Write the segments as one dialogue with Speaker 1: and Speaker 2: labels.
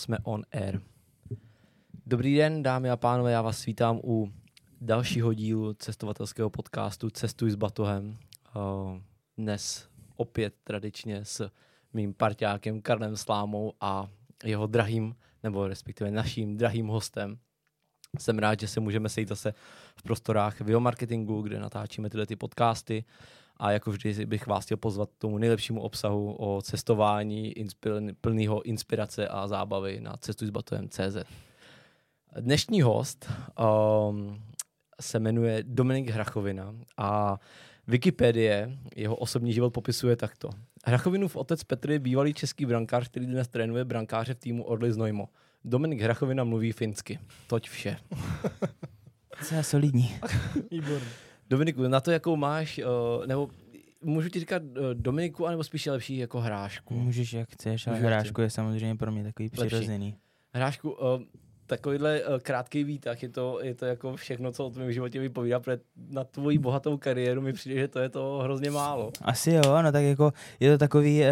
Speaker 1: jsme on air. Dobrý den, dámy a pánové, já vás vítám u dalšího dílu cestovatelského podcastu Cestuj s batohem. Eh, dnes opět tradičně s mým parťákem Karlem Slámou a jeho drahým, nebo respektive naším drahým hostem. Jsem rád, že se můžeme sejít zase v prostorách biomarketingu, kde natáčíme tyhle ty podcasty a jako vždy bych vás chtěl pozvat k tomu nejlepšímu obsahu o cestování inspir- plného inspirace a zábavy na cestu s CZ. Dnešní host um, se jmenuje Dominik Hrachovina a Wikipedie jeho osobní život popisuje takto. Hrachovinův otec Petr je bývalý český brankář, který dnes trénuje brankáře v týmu Orly Znojmo. Dominik Hrachovina mluví finsky. Toť vše.
Speaker 2: Co je solidní.
Speaker 1: Výborný. Dominiku, na to, jakou máš, uh, nebo můžu ti říkat uh, Dominiku, anebo spíš lepší jako hrášku?
Speaker 2: Můžeš, jak chceš, ale hrášku je samozřejmě pro mě takový přirozený.
Speaker 1: Hrášku, uh, takovýhle uh, krátký výtah, je to, je to jako všechno, co o tvém životě vypovídá, protože na tvoji bohatou kariéru mi přijde, že to je to hrozně málo.
Speaker 2: Asi jo, no tak jako je to takový, uh,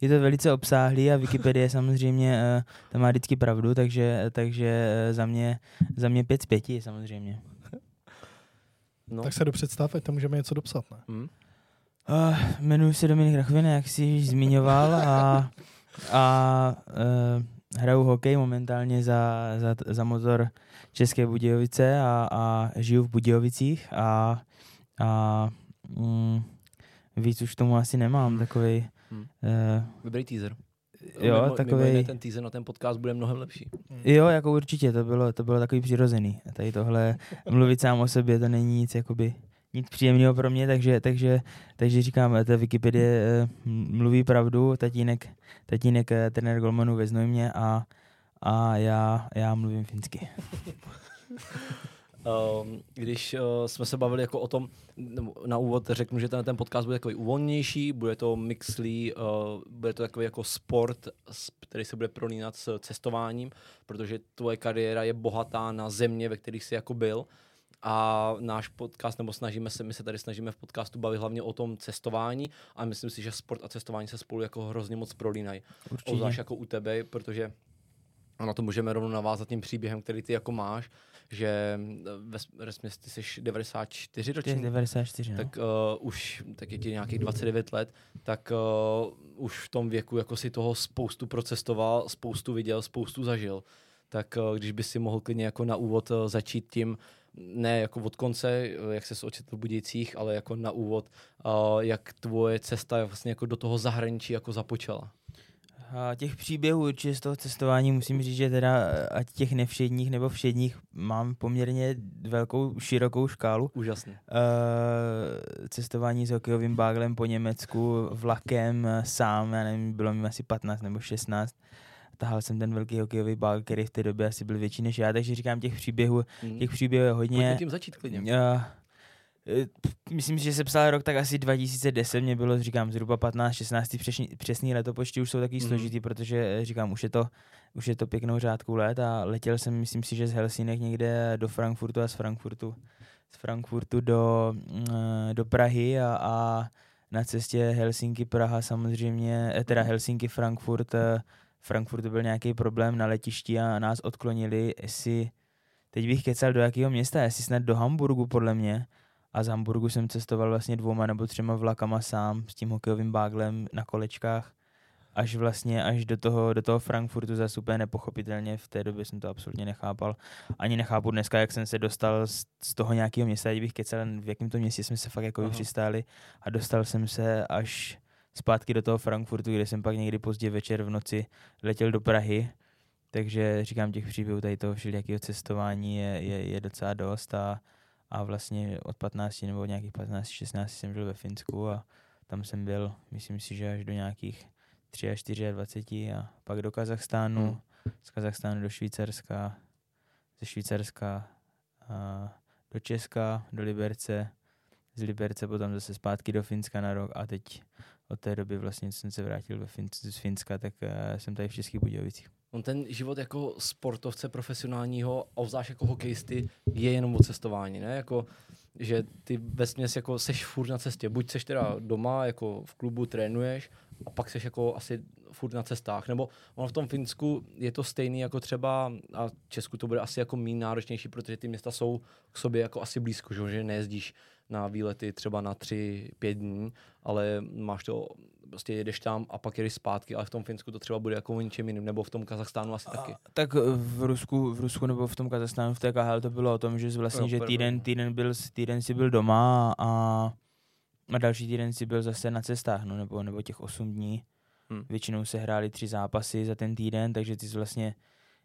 Speaker 2: je to velice obsáhlý a Wikipedie samozřejmě uh, to má vždycky pravdu, takže, takže za mě, za mě pět z pěti samozřejmě.
Speaker 3: No. Tak se do představ, ať tam můžeme něco dopsat, ne?
Speaker 2: Hmm. Uh, jmenuji se Dominik Rachvin, jak jsi již zmiňoval a, a uh, hraju hokej momentálně za, za, za motor České Budějovice a, a žiju v Budějovicích a, a mm, víc už tomu asi nemám, takový. Hmm. Uh,
Speaker 1: Dobrý teaser.
Speaker 2: Jo, mimo, takový. Mimo
Speaker 1: ten teaser na ten podcast bude mnohem lepší.
Speaker 2: Hmm. Jo, jako určitě, to bylo, to bylo takový přirozený. Tady tohle mluvit sám o sobě, to není nic jakoby nic příjemného pro mě, takže, takže, takže říkám, ta Wikipedie eh, mluví pravdu, tatínek, tatínek eh, trenér Golmanu ve Znojmě a, a já, já mluvím finsky.
Speaker 1: Um, když uh, jsme se bavili jako o tom, na úvod řeknu, že ten, ten podcast bude takový uvolnější, bude to mixlý, uh, bude to takový jako sport, který se bude prolínat s cestováním, protože tvoje kariéra je bohatá na země, ve kterých jsi jako byl a náš podcast, nebo snažíme se, my se tady snažíme v podcastu bavit hlavně o tom cestování a myslím si, že sport a cestování se spolu jako hrozně moc prolínají. Určitě. jako u tebe, protože a na to můžeme rovnou navázat tím příběhem, který ty jako máš, že ve, ve ty jsi 94 ročník.
Speaker 2: 94, no.
Speaker 1: Tak uh, už, tak je ti nějakých 29 let, tak uh, už v tom věku jako si toho spoustu procestoval, spoustu viděl, spoustu zažil. Tak uh, když by si mohl klidně jako na úvod uh, začít tím, ne jako od konce, jak se očetl v Budějcích, ale jako na úvod, uh, jak tvoje cesta vlastně jako do toho zahraničí jako započala.
Speaker 2: A těch příběhů určitě z toho cestování musím říct, že teda ať těch nevšedních nebo všedních mám poměrně velkou, širokou škálu.
Speaker 1: Úžasně.
Speaker 2: Uh, cestování s hokejovým báglem po Německu, vlakem, sám, já nevím, bylo mi asi 15 nebo 16 tahal jsem ten velký hokejový bál, který v té době asi byl větší než já, takže říkám těch příběhů, mm. těch příběhů je hodně. Pojďme
Speaker 1: tím začít klidně.
Speaker 2: Uh, myslím si, že se psal rok tak asi 2010, mě bylo, říkám, zhruba 15, 16, přesný, přesný letopočty už jsou taky mm. složitý, protože eh, říkám, už je to, už je to pěknou řádku let a letěl jsem, myslím si, že z Helsinek někde do Frankfurtu a z Frankfurtu, z Frankfurtu do, do Prahy a, a na cestě Helsinki, Praha samozřejmě, teda Helsinki, Frankfurt, Frankfurtu byl nějaký problém na letišti a nás odklonili, jestli, teď bych kecal do jakého města, jestli snad do Hamburgu podle mě. A z Hamburgu jsem cestoval vlastně dvouma nebo třema vlakama sám s tím hokejovým báglem na kolečkách až vlastně až do toho, do toho Frankfurtu zase úplně nepochopitelně, v té době jsem to absolutně nechápal. Ani nechápu dneska, jak jsem se dostal z, z toho nějakého města, bych kecal, v jakém to městě jsme se fakt jako přistáli a dostal jsem se až zpátky do toho Frankfurtu, kde jsem pak někdy pozdě večer v noci letěl do Prahy. Takže říkám, těch příběhů tady toho všelijakého cestování je, je, je docela dost a, a vlastně od 15 nebo nějakých 15, 16 jsem žil ve Finsku a tam jsem byl, myslím si, že až do nějakých 3 až 24 a pak do Kazachstánu, hmm. z Kazachstánu do Švýcarska, ze Švýcarska a do Česka, do Liberce, z Liberce potom zase zpátky do Finska na rok a teď od té doby vlastně, jsem se vrátil ve fin- z Finska, tak uh, jsem tady v Českých Budějovicích.
Speaker 1: On ten život jako sportovce profesionálního, obzvlášť jako hokejisty, je jenom o cestování, ne? Jako, že ty ve jako seš furt na cestě. Buď seš teda doma, jako v klubu trénuješ, a pak jsi jako asi furt na cestách. Nebo ono v tom Finsku je to stejný jako třeba, a v Česku to bude asi jako méně náročnější, protože ty města jsou k sobě jako asi blízko, že nejezdíš na výlety třeba na tři, pět dní, ale máš to, prostě jedeš tam a pak jedeš zpátky, ale v tom Finsku to třeba bude jako o ničem jiným, nebo v tom Kazachstánu asi a, taky.
Speaker 2: Tak v Rusku, v Rusku nebo v tom Kazachstánu v té KHL to bylo o tom, že vlastně, že týden, týden, byl, týden si byl doma a, a další týden si byl zase na cestách, no, nebo, nebo těch 8 dní. Hmm. Většinou se hrály tři zápasy za ten týden, takže ty jsi vlastně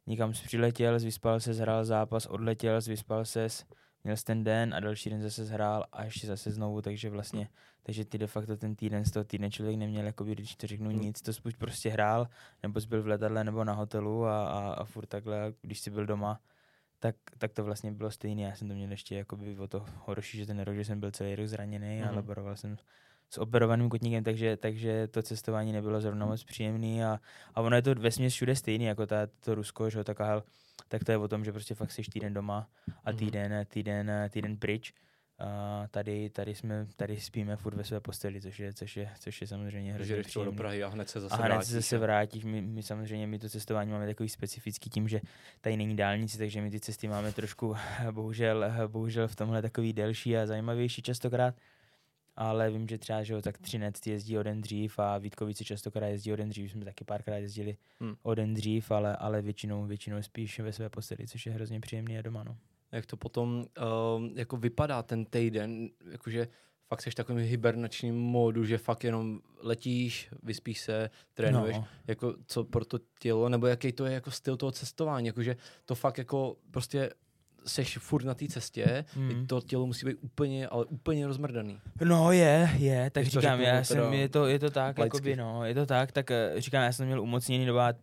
Speaker 2: někam jsi přiletěl, vyspal se, hrál zápas, odletěl, vyspal se, měl jsi ten den a další den zase zhrál a ještě zase znovu, takže vlastně, takže ty de facto ten týden z toho týdne člověk neměl, jako když to řeknu hmm. nic, to buď prostě hrál, nebo jsi byl v letadle nebo na hotelu a, a, a furt takhle, když jsi byl doma, tak, tak to vlastně bylo stejné. Já jsem to měl ještě jakoby o to horší, že ten rok, že jsem byl celý rok zraněný mm. a laboroval jsem s operovaným kotníkem, takže, takže to cestování nebylo zrovna moc příjemný a, a ono je to ve všude stejný, jako ta, to Rusko, že tak, tak to je o tom, že prostě fakt jsi týden doma a mhm. týden, týden, týden pryč. A tady, tady, jsme, tady spíme furt ve své posteli, což je, což je, což je samozřejmě hrozně
Speaker 1: příjemný. do Prahy a hned se zase
Speaker 2: a
Speaker 1: hned
Speaker 2: vrátíš. se zase vrátíš. My, my, samozřejmě my to cestování máme takový specifický tím, že tady není dálnice, takže my ty cesty máme trošku bohužel, bohužel v tomhle takový delší a zajímavější častokrát ale vím, že třeba, že jo, tak Třinec jezdí o den dřív a Vítkovice častokrát jezdí o den dřív, jsme taky párkrát jezdili hmm. o den dřív, ale, ale většinou, většinou spíš ve své posteli, což je hrozně příjemný a doma, no.
Speaker 1: Jak to potom uh, jako vypadá ten týden, jakože fakt jsi v takovém hibernačním módu, že fakt jenom letíš, vyspíš se, trénuješ, no. jako co pro to tělo, nebo jaký to je jako styl toho cestování, jakože to fakt jako prostě seš furt na té cestě, hmm. to tělo musí být úplně, ale úplně rozmrdaný.
Speaker 2: No je, je, tak Když říkám, já jsem, je to, je to tak, jakoby, no, je to tak, tak eh, říkám, já jsem měl umocněný doba,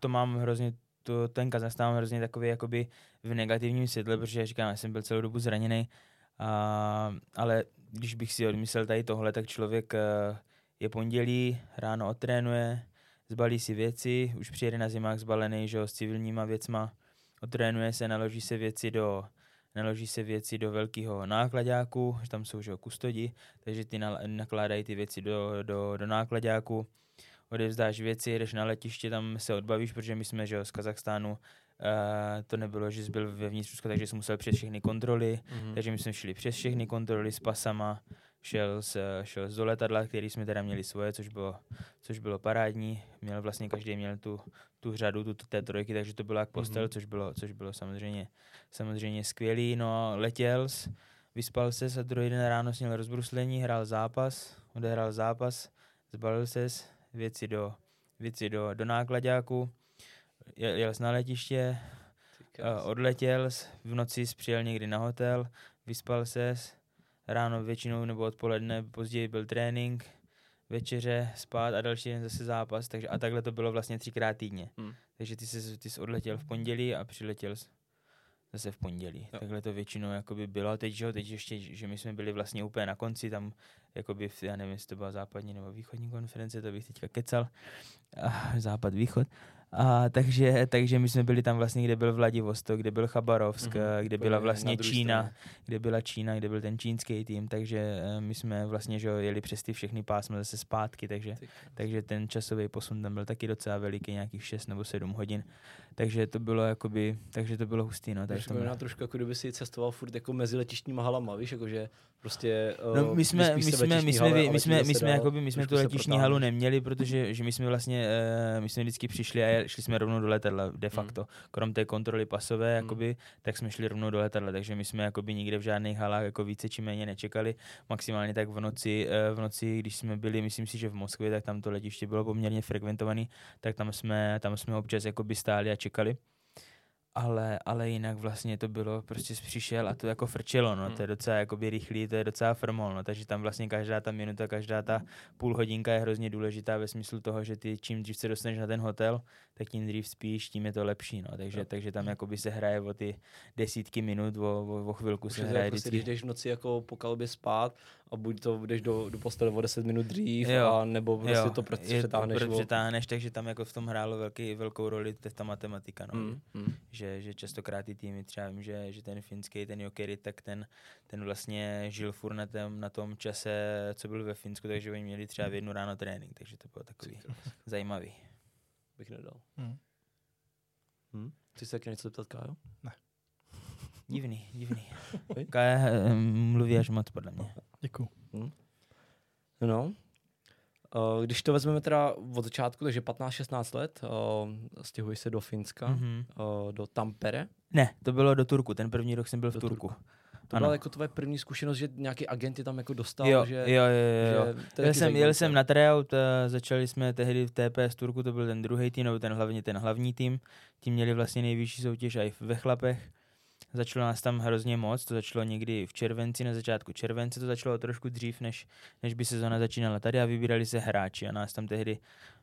Speaker 2: to mám hrozně, to, ten Kazachstán hrozně takový jakoby v negativním světle, protože říkám, já jsem byl celou dobu zraněný, a, ale když bych si odmyslel tady tohle, tak člověk eh, je pondělí, ráno otrénuje, zbalí si věci, už přijede na zimách zbalený, že s civilníma věcma, otrénuje se, naloží se věci do naloží se věci do velkého nákladáku, tam jsou že kustodi, takže ty nakládají ty věci do, do, do nákladáku, odevzdáš věci, jdeš na letiště, tam se odbavíš, protože my jsme že z Kazachstánu, uh, to nebylo, že jsi byl vevnitř Ruska, takže jsi musel přes všechny kontroly, mm-hmm. takže my jsme šli přes všechny kontroly s pasama, šel z, šel z letadla, který jsme teda měli svoje, což bylo, což bylo parádní. Měl vlastně každý měl tu, tu řadu tu, té trojky, takže to bylo jak postel, mm-hmm. což bylo, což bylo samozřejmě, samozřejmě skvělý. No letěl, vyspal se a druhý den ráno měl rozbruslení, hrál zápas, odehrál zápas, zbalil se věci do, věci do, do nákladáku, jel, jel na letiště, odletěl, v noci přijel někdy na hotel, vyspal se, ráno většinou nebo odpoledne, později byl trénink, večeře, spát a další den zase zápas, takže a takhle to bylo vlastně třikrát týdně. Hmm. Takže ty jsi, ty jsi odletěl v pondělí a přiletěl zase v pondělí. Jo. Takhle to většinou jakoby bylo. Teď, že, teď ještě, že my jsme byli vlastně úplně na konci, tam jakoby, já nevím, jestli to byla západní nebo východní konference, to bych teďka kecal. Západ, východ. A, takže, takže my jsme byli tam vlastně, kde byl Vladivostok, kde byl Chabarovsk, mm-hmm. kde byla vlastně Čína, straně. kde byla Čína, kde byl ten čínský tým, takže eh, my jsme vlastně že jeli přes ty všechny pásma zase zpátky, takže, takže ten časový posun tam byl taky docela veliký, nějakých 6 nebo 7 hodin. Takže to bylo jakoby, takže to bylo hustý, no.
Speaker 1: Takže to trošku jako kdyby si cestoval furt jako mezi letištníma halama, víš, jakože prostě
Speaker 2: no, my jsme, my jsme, my jsme, my jsme, my jsme, jakoby, my jsme tu letišní halu neměli, protože že my jsme vlastně, uh, my jsme vždycky přišli a šli jsme rovnou do letadla de facto. Hmm. Krom té kontroly pasové, hmm. jakoby, tak jsme šli rovnou do letadla, takže my jsme jakoby nikde v žádných halách jako více či méně nečekali. Maximálně tak v noci, uh, v noci, když jsme byli, myslím si, že v Moskvě, tak tam to letiště bylo poměrně frekventované, tak tam jsme, tam jsme občas jakoby stáli a čekali ale, ale jinak vlastně to bylo, prostě přišel a to jako frčelo, no, hmm. to je docela jakoby rychlý, to je docela firmol, no, takže tam vlastně každá ta minuta, každá ta půl hodinka je hrozně důležitá ve smyslu toho, že ty čím dřív se dostaneš na ten hotel, tak tím dřív spíš, tím je to lepší, no, takže, no. takže tam jakoby se hraje o ty desítky minut, o, o, o chvilku Už se hraje
Speaker 1: jako vždycky. Když jdeš v noci jako po kalbě spát a buď to jdeš do, do postele o 10 minut dřív, jo. a nebo prostě jo. to prostě přetáhneš.
Speaker 2: přetáhneš, takže tam jako v tom hrálo velký, velkou roli ta matematika, no. Mm, mm. Že že, častokrát ty týmy, třeba vím, že, že ten finský, ten Jokeri, tak ten, ten vlastně žil furt na tom, na tom čase, co byl ve Finsku, takže oni měli třeba v jednu ráno trénink, takže to bylo takový zajímavý.
Speaker 1: Bych nedal. Hmm. Hmm? Chci se taky něco zeptat, Kájo?
Speaker 3: Ne.
Speaker 2: Divný, divný. Kája mluví až moc, podle mě.
Speaker 3: Děkuju. Hmm.
Speaker 1: No, Uh, když to vezmeme teda od začátku, takže 15-16 let, uh, stěhuji se do Finska, mm-hmm. do Tampere.
Speaker 2: Ne, to bylo do Turku, ten první rok jsem byl do v Turku. Turku.
Speaker 1: To ano. byla jako tvoje první zkušenost, že nějaký agent tam jako dostal,
Speaker 2: jo,
Speaker 1: že...
Speaker 2: Jo, jo, jo. Že jel, jsem, jel jsem na tryout, začali jsme tehdy v TPS Turku, to byl ten druhý tým, nebo ten hlavně ten hlavní tým. Tím měli vlastně nejvyšší soutěž i ve chlapech. Začalo nás tam hrozně moc, to začalo někdy v červenci, na začátku července, to začalo trošku dřív, než, než by sezona začínala tady a vybírali se hráči a nás tam tehdy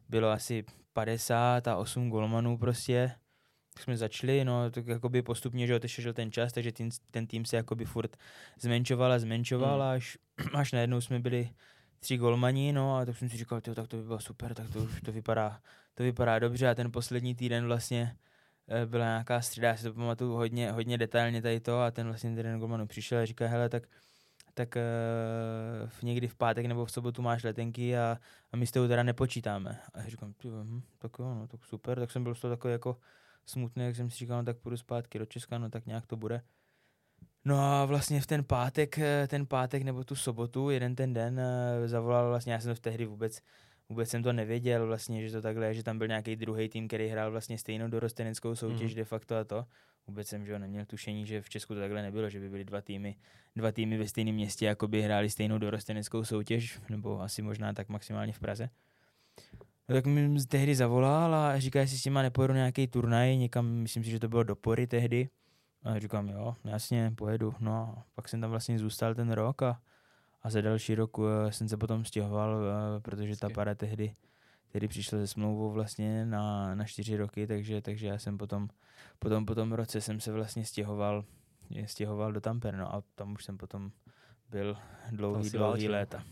Speaker 2: bylo asi 50 a 8 golmanů prostě. Tak jsme začali, no tak jakoby postupně, že otešel ten čas, takže ten, ten tým se jakoby furt zmenšoval a zmenšoval, hmm. až, až najednou jsme byli tři golmani, no a tak jsem si říkal, tak to by bylo super, tak to už to vypadá, to vypadá dobře a ten poslední týden vlastně byla nějaká střída, já si to pamatuju hodně, hodně detailně tady to a ten vlastně ten Golmanu přišel a říká, hele, tak tak uh, v někdy v pátek nebo v sobotu máš letenky a, a my s tou teda nepočítáme. A já říkám, ty, hm, tak jo, no, tak super, tak jsem byl z toho takový jako smutný, jak jsem si říkal, no, tak půjdu zpátky do Česka, no tak nějak to bude. No a vlastně v ten pátek, eh, ten pátek nebo tu sobotu, jeden ten den zavolal vlastně, já jsem to v tehdy vůbec vůbec jsem to nevěděl vlastně, že to takhle že tam byl nějaký druhý tým, který hrál vlastně stejnou dorosteneckou soutěž mm. de facto a to. Vůbec jsem že neměl tušení, že v Česku to takhle nebylo, že by byly dva týmy, dva týmy ve stejném městě, jako by hráli stejnou dorosteneckou soutěž, nebo asi možná tak maximálně v Praze. No, tak mi tehdy zavolal a říká, jestli s těma nepojedu nějaký turnaj, někam, myslím si, že to bylo do Pory tehdy. A říkám, jo, jasně, pojedu. No a pak jsem tam vlastně zůstal ten rok a a za další rok uh, jsem se potom stěhoval, uh, protože ta para tehdy, tehdy přišla se smlouvou vlastně na, na čtyři roky, takže, takže já jsem potom, potom po tom roce jsem se vlastně stěhoval, stěhoval do Tamper, no a tam už jsem potom byl dlouhý, dlouhý léta.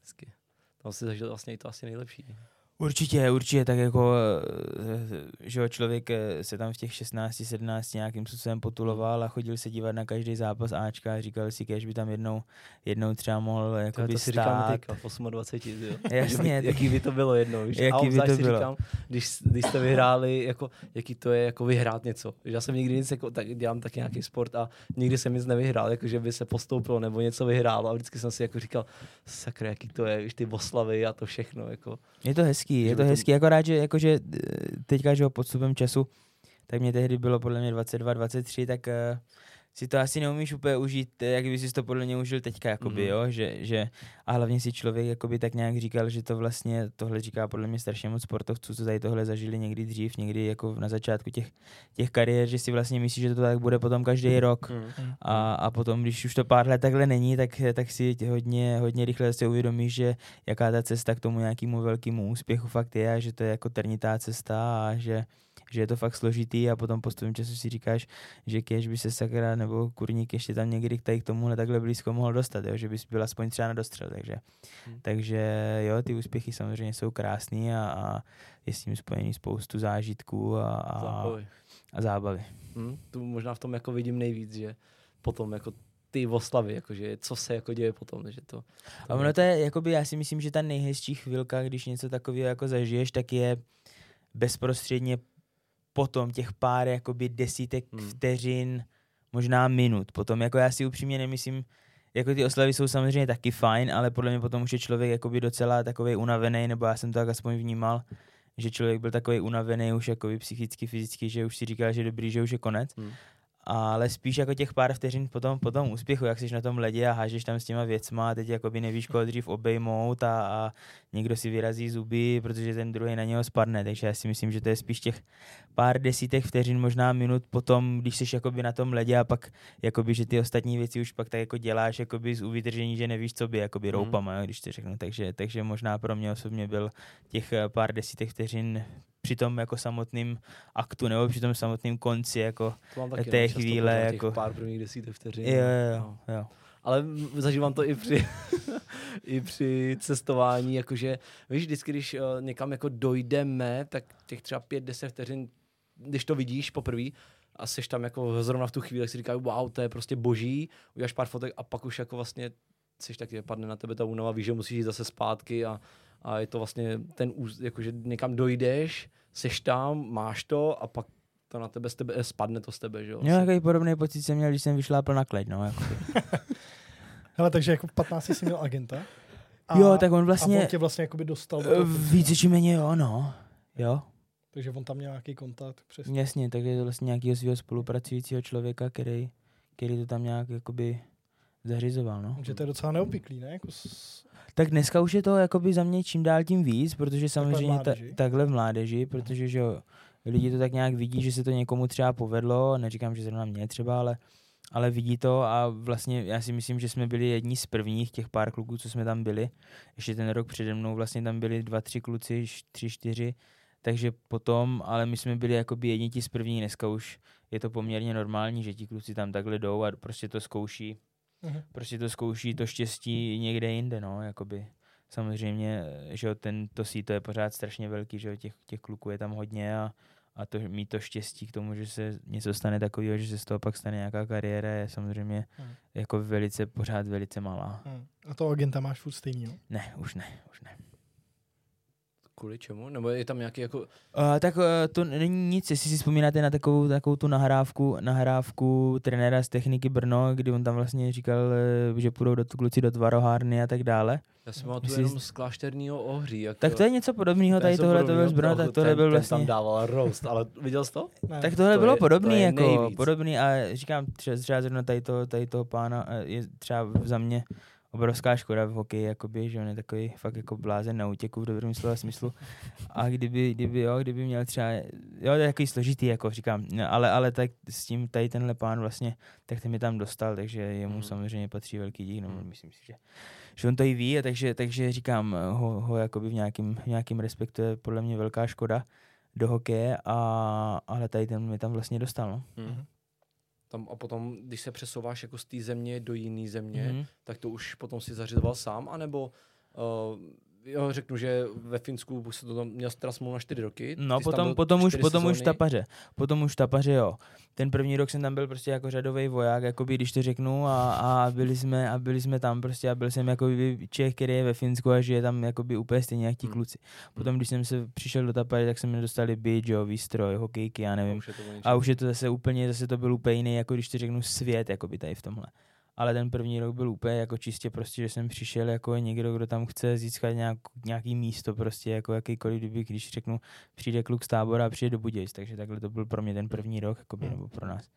Speaker 1: Hezky. Tam si zažil vlastně i to asi nejlepší.
Speaker 2: Určitě, určitě, tak jako, eh, že člověk eh, se tam v těch 16, 17 nějakým způsobem potuloval a chodil se dívat na každý zápas Ačka a říkal si, že by tam jednou, jednou třeba mohl jako
Speaker 1: to si říkáme teďka, v 28, jo.
Speaker 2: Jasně.
Speaker 1: jaký by to bylo jednou, víš?
Speaker 2: Jaký a by to bylo. Říkám,
Speaker 1: když, když jste vyhráli, jako, jaký to je jako vyhrát něco. Já jsem nikdy nic, jako, tak dělám taky nějaký sport a nikdy jsem nic nevyhrál, jako že by se postoupilo nebo něco vyhrálo a vždycky jsem si jako říkal, sakra, jaký to je, víš, ty oslavy a to všechno. Jako.
Speaker 2: Je to hezký, je to hezký, akorát, že jakože eh, teďka, že ho podstupem času, tak mě tehdy bylo podle mě 22, 23, tak uh, si to asi neumíš úplně užít, jak by si to podle mě užil teďka, jakoby, mm. jo, že, že, a hlavně si člověk jakoby tak nějak říkal, že to vlastně, tohle říká podle mě strašně moc sportovců, co tady tohle zažili někdy dřív, někdy jako na začátku těch, těch kariér, že si vlastně myslí, že to tak bude potom každý rok mm. a, a potom, když už to pár let takhle není, tak, tak si hodně, hodně rychle si uvědomíš, že jaká ta cesta k tomu nějakému velkému úspěchu fakt je a že to je jako trnitá cesta a že že je to fakt složitý a potom postupem času si říkáš, že kež by se sakra nebo kurník ještě tam někdy tady k tomuhle takhle blízko mohl dostat, jo? že bys byl aspoň třeba na dostřel. Takže, hmm. takže jo, ty úspěchy samozřejmě jsou krásný a, a je s tím spojený spoustu zážitků a, a zábavy. A zábavy.
Speaker 1: Hmm, tu možná v tom jako vidím nejvíc, že potom jako ty oslavy, jakože co se jako děje potom, že to... to
Speaker 2: a ono to je, jakoby, já si myslím, že ta nejhezčí chvilka, když něco takového jako zažiješ, tak je bezprostředně potom těch pár jakoby desítek hmm. vteřin, možná minut. Potom jako já si upřímně nemyslím, jako ty oslavy jsou samozřejmě taky fajn, ale podle mě potom už je člověk jakoby docela takový unavený, nebo já jsem to tak aspoň vnímal, že člověk byl takový unavený už jakoby psychicky, fyzicky, že už si říkal, že dobrý, že už je konec. Hmm ale spíš jako těch pár vteřin po tom, po tom úspěchu, jak jsi na tom ledě a hážeš tam s těma věcma a teď jakoby nevíš, koho dřív obejmout a, a někdo si vyrazí zuby, protože ten druhý na něho spadne, takže já si myslím, že to je spíš těch pár desítek vteřin, možná minut potom, když jsi jakoby na tom ledě a pak jakoby, že ty ostatní věci už pak tak jako děláš jakoby z uvydržení, že nevíš, co by, jakoby mm. roupama, když to řeknu, takže, takže možná pro mě osobně byl těch pár desítek vteřin při tom jako samotným aktu nebo při tom samotným konci jako taky, té chvíle. Jako...
Speaker 1: Pár prvních desítek vteřin.
Speaker 2: Jo, jo, jo. No. jo.
Speaker 1: Ale zažívám to i při, i při cestování, jakože, víš, vždycky, když uh, někam jako dojdeme, tak těch třeba pět, deset vteřin, když to vidíš poprvé, a jsi tam jako zrovna v tu chvíli, si říkají, wow, to je prostě boží, uděláš pár fotek a pak už jako vlastně jsi taky, padne na tebe ta únava, víš, že musíš jít zase zpátky a, a je to vlastně ten, jako že někam dojdeš, seš tam, máš to a pak to na tebe z tebe, spadne to z tebe, že jo?
Speaker 2: Jo, takový podobný pocit jsem měl, když jsem vyšlápl na kleď, no. Jako.
Speaker 3: Hele, takže jako v 15 jsi měl agenta?
Speaker 2: A, jo, tak on vlastně...
Speaker 3: A on tě vlastně jakoby dostal do
Speaker 2: Více či méně jo, no. Jo.
Speaker 3: Takže on tam měl nějaký kontakt přesně.
Speaker 2: Jasně, takže to vlastně nějakého svého spolupracujícího člověka, který, který to tam nějak jakoby zařizoval, no.
Speaker 3: Že to je docela neobvyklý, ne? Jako s...
Speaker 2: Tak dneska už je to jakoby za mě čím dál tím víc, protože samozřejmě takhle v mládeži, ta, takhle v mládeži protože že jo, lidi to tak nějak vidí, že se to někomu třeba povedlo, neříkám, že zrovna mě třeba, ale, ale vidí to a vlastně já si myslím, že jsme byli jedni z prvních těch pár kluků, co jsme tam byli. Ještě ten rok přede mnou vlastně tam byli dva, tři kluci, tři, čtyři, takže potom, ale my jsme byli jakoby jedni ti z první, dneska už je to poměrně normální, že ti kluci tam takhle jdou a prostě to zkouší, uh-huh. prostě to zkouší to štěstí někde jinde, no, jakoby. Samozřejmě, že ten, to síto je pořád strašně velký, že těch, těch kluků je tam hodně a, a to, mít to štěstí k tomu, že se něco stane takového, že se z toho pak stane nějaká kariéra, je samozřejmě hmm. jako velice, pořád velice malá. Hmm.
Speaker 3: A to agenta máš furt stejný, jo?
Speaker 2: Ne, už ne, už ne.
Speaker 1: Kvůli čemu? Nebo je tam nějaký jako... Uh,
Speaker 2: tak uh, to není nic, jestli si vzpomínáte na takovou, takovou tu nahrávku, nahrávku trenéra z techniky Brno, kdy on tam vlastně říkal, uh, že půjdou do kluci do tvarohárny a tak dále.
Speaker 1: Já jsem tu jenom z klášterního ohří. Jak
Speaker 2: tak to je něco podobného, tady tohle to byl z Brna, tak tohle byl vlastně...
Speaker 1: Ten tam dával roast, ale viděl jsi to?
Speaker 2: Ne. Tak tohle to bylo je, podobný, to jako nejvíc. podobný a říkám třeba, třeba zrovna tady, to, tady toho pána je třeba za mě obrovská škoda v hokeji, jakoby, že on je takový fakt jako blázen na útěku v dobrém slova smyslu. A kdyby, kdyby, jo, kdyby měl třeba, jo, to je takový složitý, jako říkám, no, ale, ale tak s tím tady tenhle pán vlastně, tak ten mi tam dostal, takže jemu mm. samozřejmě patří velký dík, no, mm. myslím si, že, že on to i ví, a takže, takže říkám, ho, ho jakoby v nějakým, v nějakým respektu je podle mě velká škoda do hokeje, a, ale tady ten mi tam vlastně dostal, no. Mm.
Speaker 1: Tam a potom, když se přesouváš jako z té země do jiné země, mm-hmm. tak to už potom si zařizoval sám, anebo uh, jo, řeknu, že ve Finsku se to tam měl teda smlouvu na čtyři roky.
Speaker 2: No potom, potom už, potom už tapaře. Potom už tapaře, jo. Ten první rok jsem tam byl prostě jako řadový voják, jakoby, když to řeknu, a, a, byli jsme, a byli jsme tam prostě a byl jsem jako Čech, který je ve Finsku a žije tam jakoby úplně stejně jak ti hmm. kluci. Potom, když jsem se přišel do tapaře, tak jsme dostali byt, jo, výstroj, hokejky, já nevím. A už, je to a už je to zase úplně, zase to byl úplně jiný, jako když to řeknu, svět, jakoby tady v tomhle ale ten první rok byl úplně jako čistě prostě, že jsem přišel jako někdo, kdo tam chce získat nějak, nějaký místo prostě jako jakýkoliv, kdyby, když řeknu, přijde kluk z tábora a přijde do Budějc, takže takhle to byl pro mě ten první rok, jakoby, hmm. nebo pro nás.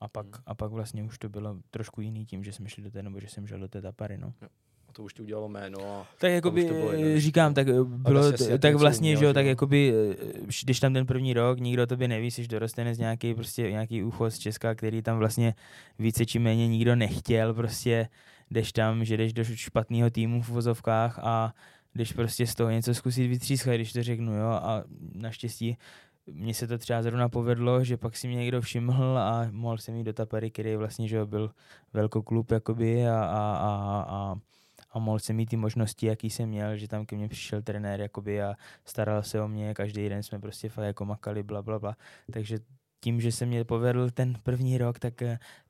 Speaker 2: A pak, hmm. a pak vlastně už to bylo trošku jiný tím, že jsme šli do té, nebo že jsem šel do té tapary, no. Jo
Speaker 1: to už ti udělalo jméno. A
Speaker 2: tak jakoby, říkám, tak eh, bylo, t- tak vlastně, že jo, tak jakoby, eh, když tam ten první rok, nikdo tobě neví, jsi dorostenec nějaký, prostě nějaký ucho z Česka, který tam vlastně více či méně nikdo nechtěl, prostě jdeš tam, že jdeš do špatného týmu v vozovkách a jdeš prostě z toho něco zkusit vytřískat, když to řeknu, jo, a naštěstí mně se to třeba zrovna povedlo, že pak si mě někdo všiml a mohl jsem jít do Tapery, který vlastně, že byl velkoklub jakoby a, a, a, a a mohl jsem mít ty možnosti, jaký jsem měl, že tam ke mně přišel trenér jakoby a staral se o mě, každý den jsme prostě fakt jako makali, bla, bla, bla. Takže tím, že se mě povedl ten první rok, tak,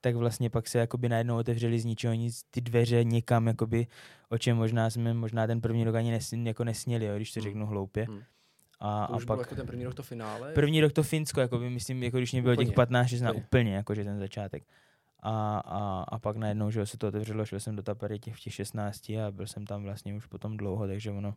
Speaker 2: tak vlastně pak se jakoby najednou otevřeli z ničeho nic ty dveře někam, jakoby, o čem možná jsme možná ten první rok ani nes, jako nesněli, jo, když to hmm. řeknu hloupě. Hmm.
Speaker 1: A, to už a pak, jako ten první rok to finále?
Speaker 2: První rok to Finsko, jako by, myslím, jako když mě bylo těch 15, 16, úplně, úplně jakože ten začátek. A, a, a pak najednou, že se to otevřelo, šel jsem do Tapery těch v těch 16 a byl jsem tam vlastně už potom dlouho, takže ono,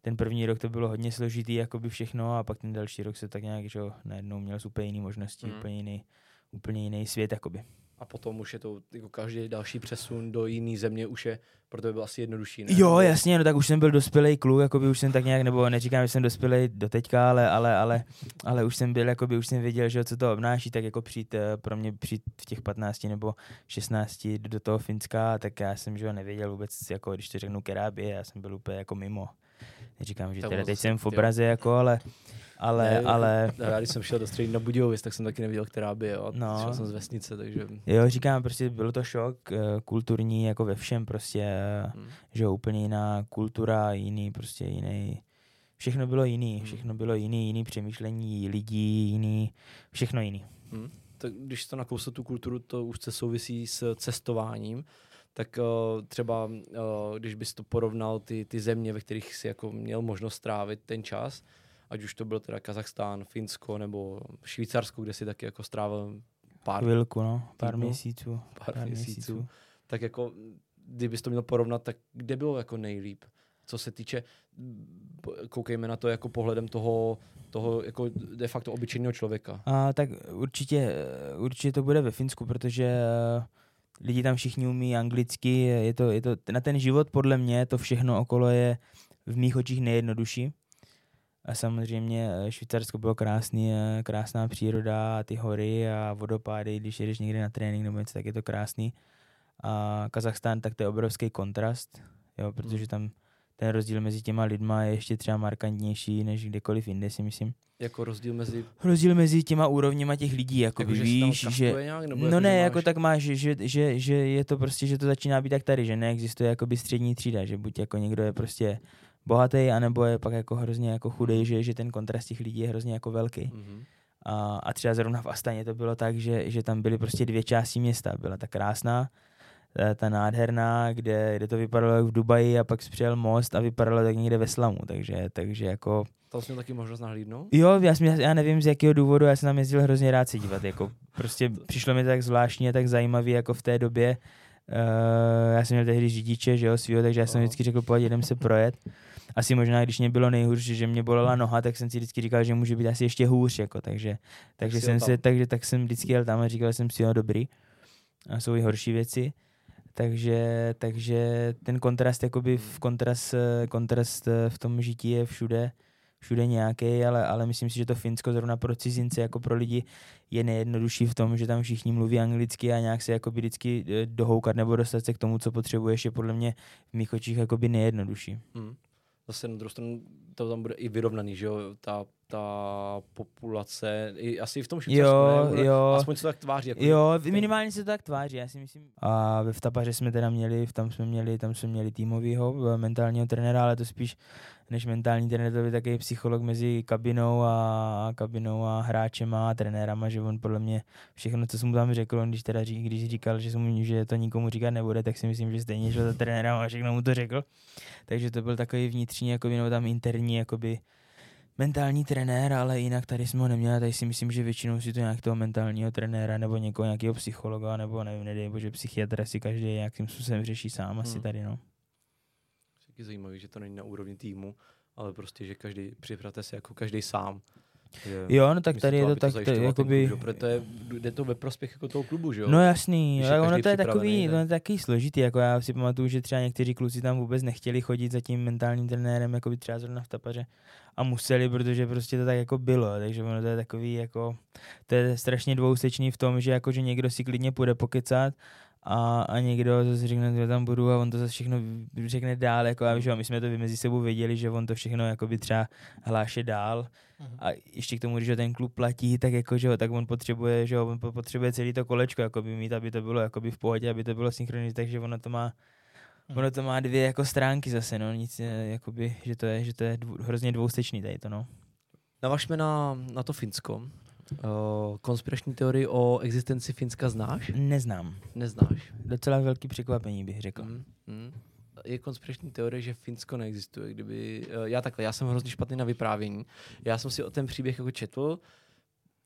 Speaker 2: ten první rok to bylo hodně složitý, jako by všechno a pak ten další rok se tak nějak, že najednou měl úplně jiný možnosti, mm. úplně jiný, úplně jiný svět, jakoby
Speaker 1: a potom už je to jako každý další přesun do jiné země už je, proto by byl asi jednodušší. Ne?
Speaker 2: Jo, jasně, no tak už jsem byl dospělý kluk, jako by už jsem tak nějak, nebo neříkám, že jsem dospělý do teďka, ale, ale, ale, ale už jsem byl, jako by už jsem věděl, že co to obnáší, tak jako přijít eh, pro mě přijít v těch 15 nebo 16 do toho Finska, tak já jsem, že nevěděl vůbec, jako když to řeknu kerábě, já jsem byl úplně jako mimo. Neříkám, že teda teď jsem v obraze, jako, ale ale, ne, ale...
Speaker 1: Já když jsem šel do střední na Budějovic, tak jsem taky nevěděl, která by, jo. No. Šel jsem z vesnice, takže...
Speaker 2: Jo, říkám, prostě byl to šok, eh, kulturní, jako ve všem prostě, hmm. že úplně jiná kultura, jiný, prostě jiný, všechno bylo jiný, hmm. všechno bylo jiný, jiný přemýšlení lidí, jiný, všechno jiný.
Speaker 1: Hmm. Tak když to nakousl tu kulturu, to už se souvisí s cestováním, tak uh, třeba, uh, když bys to porovnal ty, ty země, ve kterých si jako měl možnost strávit ten čas, ať už to byl teda Kazachstán, Finsko nebo Švýcarsko, kde si taky jako strávil pár
Speaker 2: Chvilku, no, pár týdnů, měsíců.
Speaker 1: Pár, pár měsíců. měsíců. Tak jako, kdybys to měl porovnat, tak kde bylo jako nejlíp? Co se týče, koukejme na to jako pohledem toho, toho jako de facto obyčejného člověka.
Speaker 2: A, tak určitě, určitě to bude ve Finsku, protože uh, lidi tam všichni umí anglicky, je to, je to, na ten život podle mě to všechno okolo je v mých očích nejjednodušší. A samozřejmě eh, Švýcarsko bylo krásný, eh, krásná příroda, ty hory a vodopády, když jedeš někde na trénink nebo něco, tak je to krásný. A Kazachstán, tak to je obrovský kontrast, jo, protože hmm. tam ten rozdíl mezi těma lidma je ještě třeba markantnější než kdekoliv jinde, si myslím.
Speaker 1: Jako rozdíl mezi...
Speaker 2: Rozdíl mezi těma úrovněma těch lidí, jako, jako víš, že...
Speaker 1: Nějak,
Speaker 2: nebo no jako, ne, jako máš... tak máš, že, že, že, je to prostě, že to začíná být tak tady, že neexistuje jakoby střední třída, že buď jako někdo je prostě bohatý, anebo je pak jako hrozně jako chudej, mhm. že, že ten kontrast těch lidí je hrozně jako velký. Mm-hmm. A, a třeba zrovna v Astaně to bylo tak, že, že tam byly prostě dvě části města. Byla ta krásná, ta, ta nádherná, kde, kde to vypadalo jak v Dubaji a pak přijel most a vypadalo tak někde ve slamu, takže, takže jako...
Speaker 1: To jsi měl taky možnost nahlídnout?
Speaker 2: Jo, já, jsem, já nevím z jakého důvodu, já jsem tam jezdil hrozně rád se dívat, jako prostě přišlo mi tak zvláštně, tak zajímavý jako v té době. Uh, já jsem měl tehdy řidiče, že jo, svýho, takže já jsem vždycky řekl, pojď, jdem se projet asi možná, když mě bylo nejhůř, že mě bolela noha, tak jsem si vždycky říkal, že může být asi ještě hůř, jako, takže, takže jsem se, takže tak jsem vždycky jel tam a říkal jsem si, jo, dobrý. A jsou i horší věci. Takže, takže ten kontrast, jakoby v kontrast, kontrast v tom žití je všude, všude nějaký, ale, ale myslím si, že to Finsko zrovna pro cizince, jako pro lidi, je nejjednodušší v tom, že tam všichni mluví anglicky a nějak se jako vždycky eh, dohoukat nebo dostat se k tomu, co potřebuješ, je podle mě v mých očích jakoby nejjednodušší. Hmm
Speaker 1: zase na druhou stranu to tam bude i vyrovnaný, že jo, ta, ta populace, i asi v tom Švýcarsku, jo, ne? jo. aspoň se to tak tváří. Jako
Speaker 2: jo, minimálně se to tak tváří, já si myslím. A ve Vtapaře jsme teda měli, tam jsme měli, tam jsme měli týmovýho mentálního trenéra, ale to spíš než mentální trenér, to by takový psycholog mezi kabinou a, kabinou a hráčem a trenérama, že on podle mě všechno, co jsem mu tam řekl, on když teda ří, když říkal, že, mu, že to nikomu říkat nebude, tak si myslím, že stejně šel za trenérem a všechno mu to řekl. Takže to byl takový vnitřní, jakoby, nebo tam interní, jakoby, mentální trenér, ale jinak tady jsme ho neměli, tady si myslím, že většinou si to nějak toho mentálního trenéra nebo někoho nějakého psychologa nebo nevím, nedej bože psychiatra si každý nějakým způsobem řeší sám asi hmm. tady, no
Speaker 1: taky zajímavý, že to není na úrovni týmu, ale prostě, že každý připravte se jako každý sám.
Speaker 2: Že jo, no tak tady je to tak, to, jakoby...
Speaker 1: Klub, proto je, jde to ve prospěch jako toho klubu, že jo?
Speaker 2: No jasný, ale ono to je takový, to je takový složitý, jako já si pamatuju, že třeba někteří kluci tam vůbec nechtěli chodit za tím mentálním trenérem, jako by třeba zrovna v tapaře a museli, protože prostě to tak jako bylo, takže ono to je takový jako, to je strašně dvousečný v tom, že jako, že někdo si klidně půjde pokecat a, a někdo zase řekne, že tam budu a on to zase všechno řekne dál, jako a že my jsme to mezi sebou věděli, že on to všechno jakoby třeba hláše dál uh-huh. a ještě k tomu, když ho ten klub platí, tak jako, že ho, tak on potřebuje, že ho, on potřebuje celý to kolečko jakoby mít, aby to bylo jakoby v pohodě, aby to bylo synchronizované, takže ono to má uh-huh. ono to má dvě jako stránky zase, no, nic, jakoby, že to je, že to je dvou, hrozně dvoustečný tady to, no.
Speaker 1: Navažme na, na to Finsko. Uh, konspirační teorii o existenci Finska znáš?
Speaker 2: Neznám.
Speaker 1: Neznáš.
Speaker 2: Docela velký překvapení bych řekl.
Speaker 1: Mm, mm. Je konspirační teorie, že Finsko neexistuje. Kdyby, uh, já takhle, já jsem hrozně špatný na vyprávění. Já jsem si o ten příběh jako četl,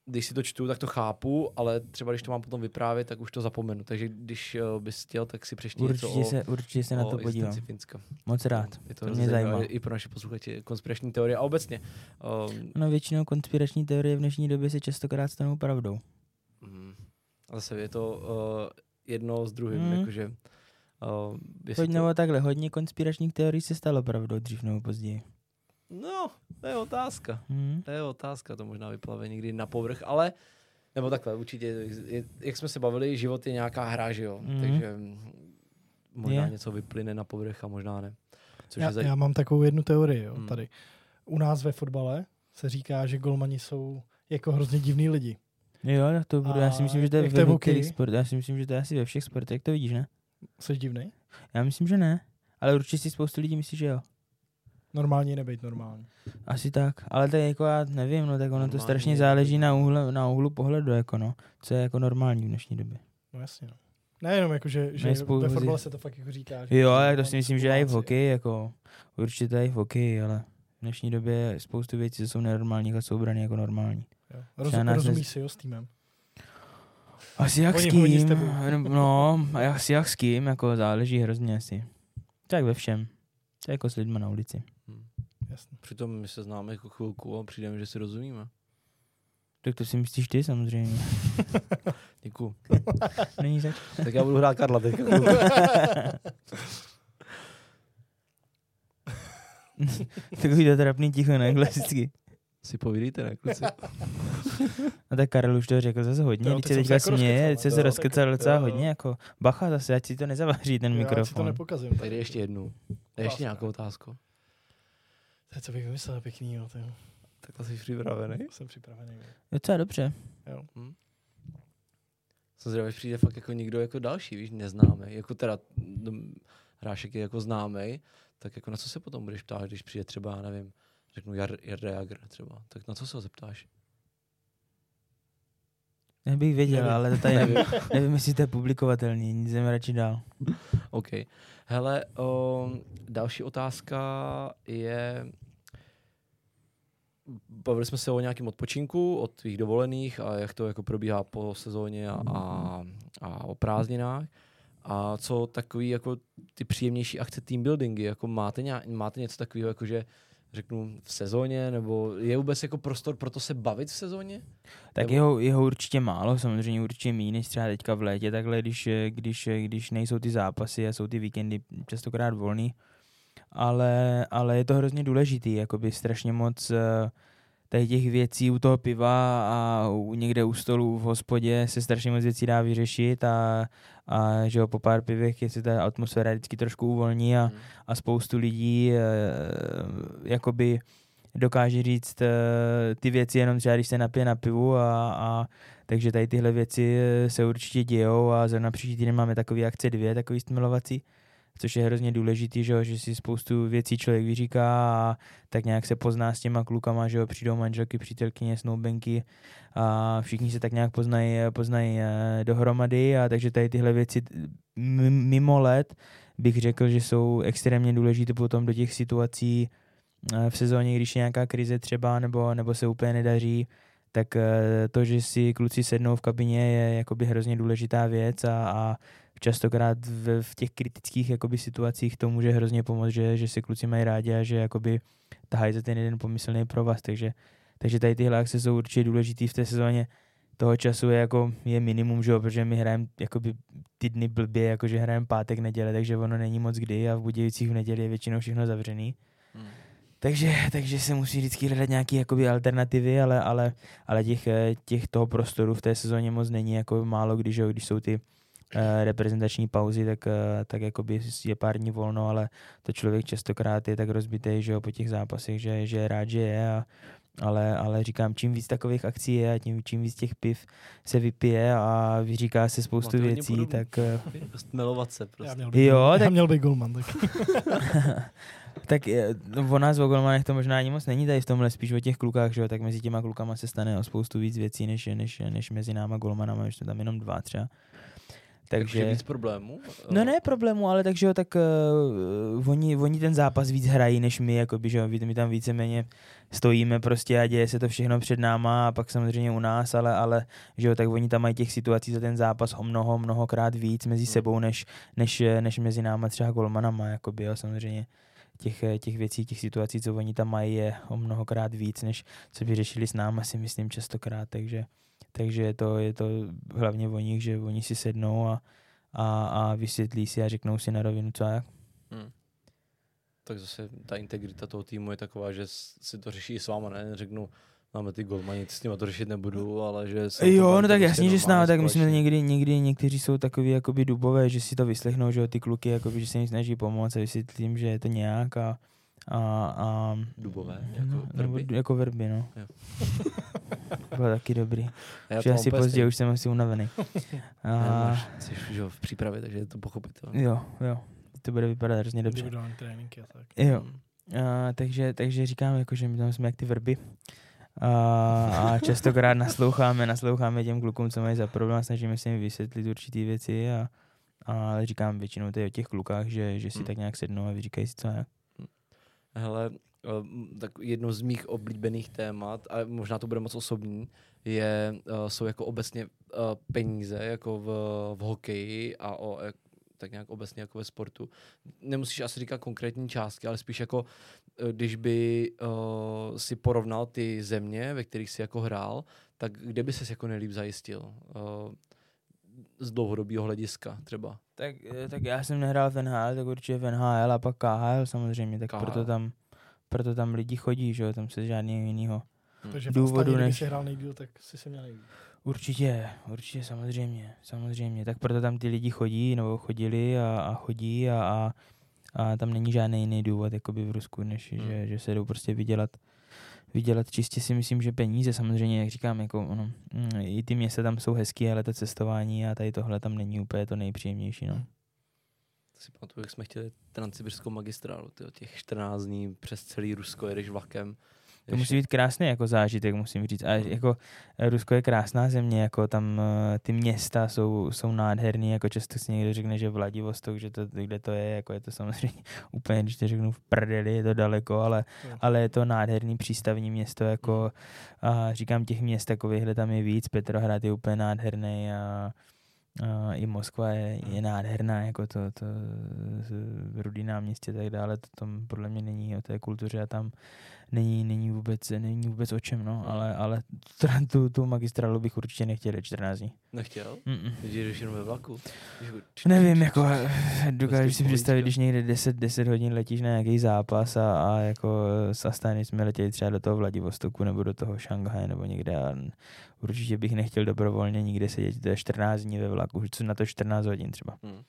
Speaker 1: když si to čtu, tak to chápu, ale třeba když to mám potom vyprávět, tak už to zapomenu. Takže když uh, bys chtěl, tak si přečti
Speaker 2: určitě něco se, o, Určitě se na to podívám.
Speaker 1: Finska.
Speaker 2: Moc rád.
Speaker 1: Je to, to mě zajímá. I pro naše posluchače konspirační teorie a obecně.
Speaker 2: Um, no většinou konspirační teorie v dnešní době se častokrát stanou pravdou.
Speaker 1: Mm, a zase je to uh, jedno s druhým, mm. jakože...
Speaker 2: Uh, Hodně to... takhle, hodně konspiračních teorií se stalo pravdou dřív nebo později.
Speaker 1: No, to je otázka. Hmm. To je otázka, to možná vyplave někdy na povrch, ale nebo takhle, určitě, je, jak jsme se bavili, život je nějaká hra, že jo, hmm. takže možná je. něco vyplyne na povrch a možná ne.
Speaker 3: Což já, je zaj... já mám takovou jednu teorii, jo, hmm. tady. U nás ve fotbale se říká, že golmani jsou jako hrozně divní lidi.
Speaker 2: Jo, to bude, já si myslím, že to je ve všech sport, já si myslím, že to je asi ve všech sportech, jak to vidíš, ne?
Speaker 3: Jsi divný?
Speaker 2: Já myslím, že ne, ale určitě si spoustu lidí myslí, že jo.
Speaker 3: Normální nebejt normální.
Speaker 2: Asi tak, ale to je jako já nevím, no tak ono to
Speaker 1: Normální
Speaker 2: strašně
Speaker 1: je
Speaker 2: záleží na, úhle, na úhlu pohledu, jako no, co je jako normální v dnešní době.
Speaker 3: No jasně, no. Nejenom jako, že, že
Speaker 2: spou-
Speaker 3: ve fotbale se to fakt jako říká. Že
Speaker 2: Jo, ale to si myslím, že i v hokeji, jako určitě i v hokeji, ale v dnešní době je spoustu věcí, co jsou nenormální a jsou brany jako normální.
Speaker 3: Jo.
Speaker 2: Třeba
Speaker 3: Roz,
Speaker 2: nás
Speaker 3: rozumíš
Speaker 2: nez-
Speaker 3: si jo s týmem?
Speaker 2: Asi jak
Speaker 3: Oni-
Speaker 2: s kým, no, asi jak s kým, jako záleží hrozně asi. Tak ve všem. To je jako s lidmi na ulici.
Speaker 3: Jasně.
Speaker 1: Přitom my se známe jako chvilku a přijde mi, že si rozumíme.
Speaker 2: Tak to si myslíš ty samozřejmě.
Speaker 1: Děkuju.
Speaker 2: Není zač.
Speaker 1: tak já budu hrát Karla teďka.
Speaker 2: Takový to trapný ticho, ne? Klasicky.
Speaker 1: si povídejte, ne, kluci?
Speaker 2: A tak Karel už to řekl zase hodně, teď se
Speaker 3: jsem
Speaker 2: teďka
Speaker 3: se jako
Speaker 2: směje, teď se se rozkecal docela hodně, jako bacha zase, ať si to nezavaří ten
Speaker 3: Já si to
Speaker 2: mikrofon.
Speaker 3: nepokazím.
Speaker 1: Tak jde ještě jednu. Ještě nějakou otázku.
Speaker 3: To je, co bych vymyslel pěknýho, to jo.
Speaker 1: Tak to jsi připravený.
Speaker 3: Jsem připravený. jo.
Speaker 2: Docela dobře.
Speaker 1: Hm? Jsem zvědavý, že přijde fakt jako někdo jako další, víš, neznámý. Jako teda mm, hrášek je jako známý, tak jako na co se potom budeš ptát, když přijde třeba, já nevím, řeknu Jar, Jarda Jagr třeba, tak na co se ho zeptáš?
Speaker 2: Nebych věděl,
Speaker 3: Nevím.
Speaker 2: ale to tady nevím,
Speaker 1: Nevím.
Speaker 2: jestli to je publikovatelný, nic jdeme radši dál.
Speaker 1: OK. Hele, o, další otázka je, bavili jsme se o nějakém odpočinku, od tvých dovolených a jak to jako probíhá po sezóně a, a, a o prázdninách. A co takový jako ty příjemnější akce team buildingy, jako máte, nějak, máte něco takového, jako že řeknu v sezóně, nebo je vůbec jako prostor pro to se bavit v sezóně?
Speaker 2: Tak
Speaker 1: Nebo-
Speaker 2: jeho, jeho určitě málo, samozřejmě určitě méně než třeba teďka v létě, takhle, když, eh, když, eh, když nejsou ty zápasy a jsou ty víkendy častokrát volný. Ale, ale je to hrozně důležitý, jakoby strašně moc eh, tady těch věcí u toho piva a u, někde u stolu v hospodě se strašně moc věcí dá vyřešit a, a že jo, po pár pivech je se ta atmosféra vždycky trošku uvolní a,
Speaker 1: Hmm.
Speaker 2: a spoustu lidí e, jakoby dokáže říct e, ty věci jenom třeba, když se napije na pivu a, a takže tady tyhle věci eh, se určitě dějou a zrovna příští týden máme takový akce dvě, takový stmilovací, což je hrozně důležitý, že, jo, že si spoustu věcí člověk vyříká a tak nějak se pozná s těma klukama, že jo, přijdou manželky, přítelkyně, snoubenky a všichni se tak nějak poznají, poznají eh, dohromady a takže tady tyhle věci mimo let bych řekl, že jsou extrémně důležité potom do těch situací eh, v sezóně, když je nějaká krize třeba, nebo, nebo se úplně nedaří, tak eh, to, že si kluci sednou v kabině je jakoby hrozně důležitá věc a, a častokrát v, v těch kritických jakoby situacích to může hrozně pomoct, že, že si kluci mají rádi a že jakoby tahají za ten jeden pomyslný pro vás, takže, takže tady tyhle akce jsou určitě důležitý v té sezóně toho času je jako je minimum, že jo, protože my hrajeme jakoby ty dny blbě, jakože hrajeme pátek, neděle, takže ono není moc kdy a v Budějovicích v neděli je většinou všechno zavřený.
Speaker 1: Hmm.
Speaker 2: Takže, takže se musí vždycky hledat nějaké jakoby alternativy, ale, ale, ale těch, eh, těch toho prostoru v té sezóně moc není, jako málo když, jo, když jsou ty reprezentační pauzy, tak, eh, tak jakoby je pár dní volno, ale to člověk častokrát je tak rozbitý, že jo, po těch zápasech, že, že je rád, že je a, ale, ale říkám, čím víc takových akcí je a tím, čím víc těch piv se vypije a vyříká se spoustu věcí,
Speaker 1: podobný.
Speaker 2: tak eh,
Speaker 1: Melovat se
Speaker 3: Já
Speaker 1: prostě.
Speaker 3: měl být,
Speaker 2: Jo,
Speaker 3: já
Speaker 2: tak-
Speaker 3: měl být golman. Tak.
Speaker 2: tak eh, no, o nás o golmanech to možná ani moc není tady v tomhle, spíš o těch klukách, že jo, tak mezi těma klukama se stane o spoustu víc věcí, než, než, než mezi náma golmanama, že jsou tam jenom dva třeba.
Speaker 1: Takže víc problémů?
Speaker 2: no ne problému, ale takže jo, tak uh, oni, oni ten zápas víc hrají než my, jakoby, že jo, my tam víceméně stojíme prostě a děje se to všechno před náma a pak samozřejmě u nás, ale, ale že jo, tak oni tam mají těch situací za ten zápas o mnoho, mnohokrát víc mezi
Speaker 1: Hmm.
Speaker 2: sebou, než, než, než mezi náma třeba golmanama, jakoby, jo, samozřejmě těch, těch věcí, těch situací, co oni tam mají, je o mnohokrát víc, než co by řešili s náma, si myslím častokrát, takže, takže je, to, je to hlavně o nich, že oni si sednou a, a, a vysvětlí si a řeknou si na rovinu, co a jak.
Speaker 1: Hmm. Tak zase ta integrita toho týmu je taková, že si to řeší s váma, ne? Řeknu, máme ty golmani, s nimi to řešit nebudu, ale že...
Speaker 2: Jo, no tak
Speaker 1: prostě
Speaker 2: jasně, že s námi, tak myslím, že někdy, někdy někteří jsou takový jakoby dubové, že si to vyslechnou, že ty kluky, jakoby, že se jim snaží pomoct a vysvětlím, že je to nějak a, a, a
Speaker 1: Dubové, jako
Speaker 2: no, nebo
Speaker 1: verby.
Speaker 2: d- jako verby, no.
Speaker 1: Jo.
Speaker 2: Bylo taky dobrý.
Speaker 1: Já
Speaker 2: Už
Speaker 1: to mám
Speaker 2: asi pozdě,
Speaker 1: stejný.
Speaker 2: už jsem asi unavený. A,
Speaker 1: máš, jsi že jo, v přípravě, takže je to pochopitelné.
Speaker 2: jo, jo, to bude vypadat hrozně dobře.
Speaker 3: Individuální tréninky a tak.
Speaker 2: Jo. A, takže, takže říkám, jako, že my tam jsme jak ty vrby. A, a častokrát nasloucháme, nasloucháme těm klukům, co mají za problém, snažíme se jim vysvětlit určitý věci a, a říkám většinou to je o těch klukách, že, že si
Speaker 1: Hmm.
Speaker 2: tak nějak sednou a vyříkají si co jak.
Speaker 1: Hele, eh, tak jedno z mých oblíbených témat, a možná to bude moc osobní, je, eh, jsou jako obecně eh, peníze, jako v, v hokeji a o, tak nějak obecně jako ve sportu. Nemusíš asi říkat konkrétní částky, ale spíš jako, když by si porovnal ty země, ve kterých si jako hrál, tak kde by ses jako nejlíp zajistil? Z dlouhodobého hlediska třeba.
Speaker 2: Tak, eh, tak já jsem nehrál v NHL, tak určitě v NHL a pak KHL samozřejmě, tak
Speaker 1: KHL.
Speaker 2: proto tam, proto tam lidi chodí, že jo, tam se žádného jiného.
Speaker 3: Takže v
Speaker 2: důvodu, než-
Speaker 3: si hrál nejdíl, tak si se měl nejvíc.
Speaker 2: Určitě, určitě, samozřejmě, samozřejmě. Tak proto tam ty lidi chodí, nebo chodili a, a chodí a, a, a tam není žádný jiný důvod jakoby v Rusku, než
Speaker 1: Hmm.
Speaker 2: že, že se jdou prostě vydělat vydělat čistě si myslím, že peníze samozřejmě, jak říkám, jako ono, mm, i ty města tam jsou hezký, ale to cestování a tady tohle tam není úplně to nejpříjemnější, no.
Speaker 1: To si pamatuju, jak jsme chtěli transsibirskou magistrálu, těch 14 dní přes celý Rusko jedeš vlakem.
Speaker 2: To musí být krásný jako zážitek, musím říct. A jako eh, Rusko je krásná země, jako tam eh, ty města jsou, jsou nádherný, jako často si někdo řekne, že Vladivostok, že to, kde to je, jako je to samozřejmě úplně, když to řeknu v prdeli, je to daleko, ale, ale je to nádherný přístavní město, jako a říkám těch měst takovýchhle tam je víc, Petrohrad je úplně nádherný a, a i Moskva je, je nádherná, jako to, to rudý náměstí a tak dále, to tam podle mě není o té kultuře a tam není, není, vůbec, není vůbec o čem, no, ale, ale tra- tu, tu magistrálu bych určitě nechtěl jít 14 dní.
Speaker 1: Nechtěl? Jdeš jenom ve vlaku. Když
Speaker 2: Nevím, jako dokážu si představit, když někde 10, 10 hodin letíš na nějaký zápas a, a jako z Astany jsme letěli třeba do toho Vladivostoku nebo do toho Šanghaje nebo někde a určitě bych nechtěl dobrovolně nikde sedět, to je 14 dní ve vlaku, co na to 14 hodin třeba.
Speaker 1: Hm.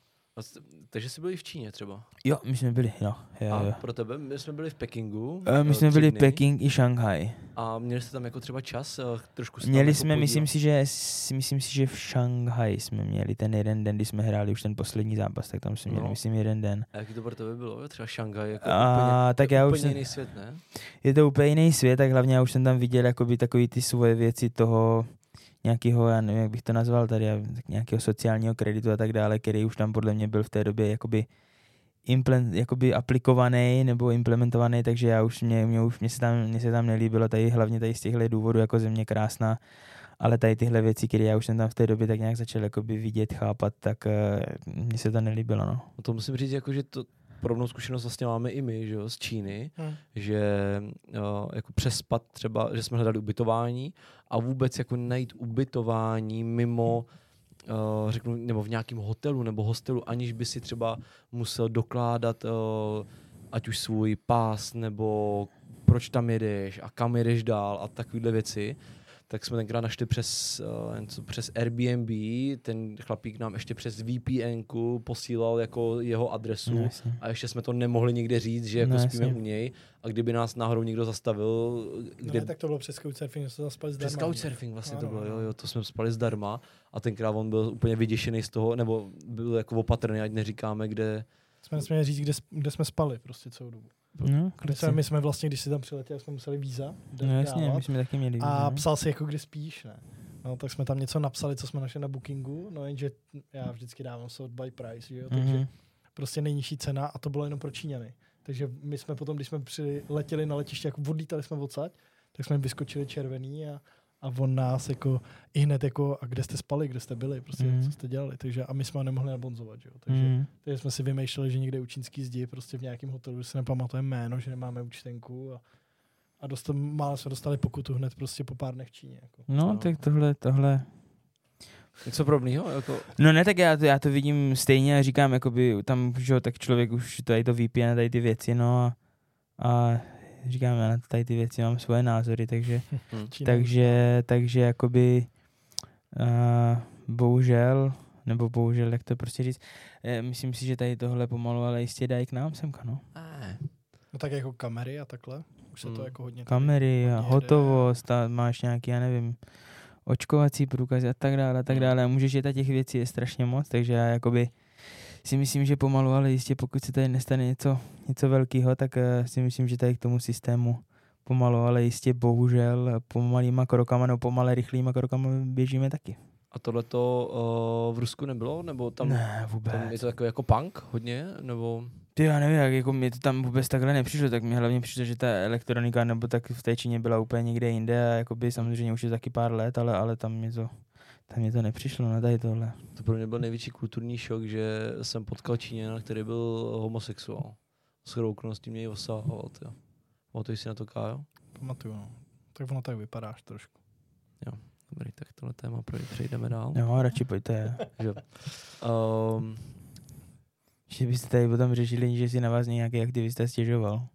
Speaker 1: Takže jsi byl i v Číně třeba.
Speaker 2: Jo, my jsme byli, no, jo,
Speaker 1: A
Speaker 2: jo.
Speaker 1: pro tebe, my jsme byli v Pekingu.
Speaker 2: Eh, My
Speaker 1: eh,
Speaker 2: jsme byli
Speaker 1: dny.
Speaker 2: Peking i Šanghaj.
Speaker 1: A měli jste tam jako třeba čas eh, trošku se
Speaker 2: Měli
Speaker 1: jako
Speaker 2: jsme,
Speaker 1: podívat?
Speaker 2: myslím si, že myslím si, že v Šanghaji jsme měli ten jeden den, kdy jsme hráli už ten poslední zápas, tak tam jsme měli,
Speaker 1: No.
Speaker 2: myslím, jeden den.
Speaker 1: A jaký to pro tebe bylo? Třeba Šangaj, jako
Speaker 2: A
Speaker 1: úplně,
Speaker 2: tak já už
Speaker 1: úplně
Speaker 2: jsem,
Speaker 1: jiný svět, ne?
Speaker 2: je to úplně jiný svět, tak hlavně já už jsem tam viděl jakoby takový ty svoje věci toho nějakého, já nevím, jak bych to nazval tady, nějakého sociálního kreditu a tak dále, který už tam podle mě byl v té době jakoby implen, jakoby aplikovaný nebo implementovaný, takže já už mě, mě, už, mě, se tam, mě se tam nelíbilo tady hlavně tady z těchto důvodů jako země krásná, ale tady tyhle věci, které já už jsem tam v té době tak nějak začal jakoby vidět, chápat, tak uh, mně se to nelíbilo, no.
Speaker 1: No to musím říct, jako, že to podobnou zkušenost vlastně máme i my, že jo, z Číny,
Speaker 3: Hm.
Speaker 1: že uh, jako přespat třeba, že jsme hledali ubytování a vůbec jako najít ubytování mimo uh, řeknu, nebo v nějakém hotelu nebo hostelu, aniž by si třeba musel dokládat uh, ať už svůj pás nebo proč tam jedeš a kam jedeš dál a takovéhle věci, tak jsme tenkrát našli přes, uh, něco, přes Airbnb, ten chlapík nám ještě přes VPN posílal jako jeho adresu
Speaker 2: No, jasně.
Speaker 1: a ještě jsme to nemohli nikde říct, že jako
Speaker 2: No,
Speaker 1: spíme
Speaker 2: jasně.
Speaker 1: u něj a kdyby nás náhodou někdo zastavil,
Speaker 3: No,
Speaker 1: kde
Speaker 3: ne, tak to bylo přes Couchsurfing, že jsme zaspali zdarma.
Speaker 1: přes Couchsurfing vlastně to
Speaker 3: Ano,
Speaker 1: bylo, jo,
Speaker 3: ano.
Speaker 1: jo, to jsme spali zdarma a tenkrát on byl úplně vyděšený z toho, nebo byl jako opatrný, ať neříkáme, kde,
Speaker 3: Jsme nesměli říct, kde, kde jsme spali prostě celou dobu.
Speaker 2: No,
Speaker 3: Kde jsme, my jsme vlastně, když si tam přiletěli, jsme museli víza
Speaker 2: no jasně,
Speaker 3: dávat.
Speaker 2: my jsme taky měli.
Speaker 3: a
Speaker 2: no.
Speaker 3: psal si jako kde spíš, ne? No, tak jsme tam něco napsali, co jsme našli na Bookingu, no jenže já vždycky dávám sort by price, že jo, takže
Speaker 2: Mhm.
Speaker 3: prostě nejnižší cena a to bylo jenom pro Číňany. Takže my jsme potom, když jsme přiletěli na letiště, jako odlítali jsme odsaď, tak jsme vyskočili červený a, a on nás jako i hned jako, a kde jste spali, kde jste byli, prostě
Speaker 2: Mhm.
Speaker 3: co jste dělali, takže a my jsme ho nemohli nabonzovat, že jo, takže,
Speaker 2: Mhm.
Speaker 3: takže jsme si vymýšleli, že někde u čínský zdi, prostě v nějakém hotelu, že si nepamatujeme jméno, že nemáme účtenku a, a dostal, málo jsme dostali pokutu hned prostě po pár dnech v Číně. Jako.
Speaker 2: No,
Speaker 1: No.
Speaker 2: tak tohle, tohle.
Speaker 1: něco podobného, jako,
Speaker 2: No ne, tak já to, já to vidím stejně a říkám, jakoby tam, že jo, tak člověk už tady to VPN tady ty věci, no a, a říkám, já na tady ty věci mám svoje názory, takže, takže, takže jakoby uh, bohužel, nebo bohužel, jak to prostě říct, eh, myslím si, že tady tohle pomalu, ale jistě dají k nám semka, no.
Speaker 3: No tak jako kamery a takhle, už se to
Speaker 1: Hmm.
Speaker 3: jako hodně...
Speaker 2: Kamery a hotovost a máš nějaký, já nevím, očkovací průkazy a tak dále a tak
Speaker 1: Hmm.
Speaker 2: dále. A můžeš jet a těch věcí je strašně moc, takže já jakoby si myslím, že pomalu, ale jistě pokud se tady nestane něco, něco velkého, tak uh, si myslím, že tady k tomu systému pomalu, ale jistě bohužel pomalýma krokama nebo pomale rychlýma krokama běžíme taky.
Speaker 1: A tohleto uh, v Rusku nebylo? Nebo tam,
Speaker 2: ne, vůbec.
Speaker 1: tam je to takový jako punk hodně? Nebo...
Speaker 2: Ty já nevím, jak jako mi to tam vůbec takhle nepřišlo, tak mi hlavně přišlo, že ta elektronika nebo tak v té Číně byla úplně někde jinde a jakoby samozřejmě už je taky pár let, ale, ale tam mě to, tam mě to nepřišlo na tady tohle.
Speaker 1: To pro mě byl největší kulturní šok, že jsem potkal Číněna, který byl homosexuál. S okolností mě ji osahoval, jo. Pamatuješ si na to, Kájo?
Speaker 3: Pamatuju, no. Tak ono tak vypadáš trošku.
Speaker 1: Jo, dobrý, tak tohle téma přejdeme dál.
Speaker 2: Jo, radši pojďte.
Speaker 1: že, um,
Speaker 2: že byste tady potom řešili, že si na vás nějaký aktivista stěžoval.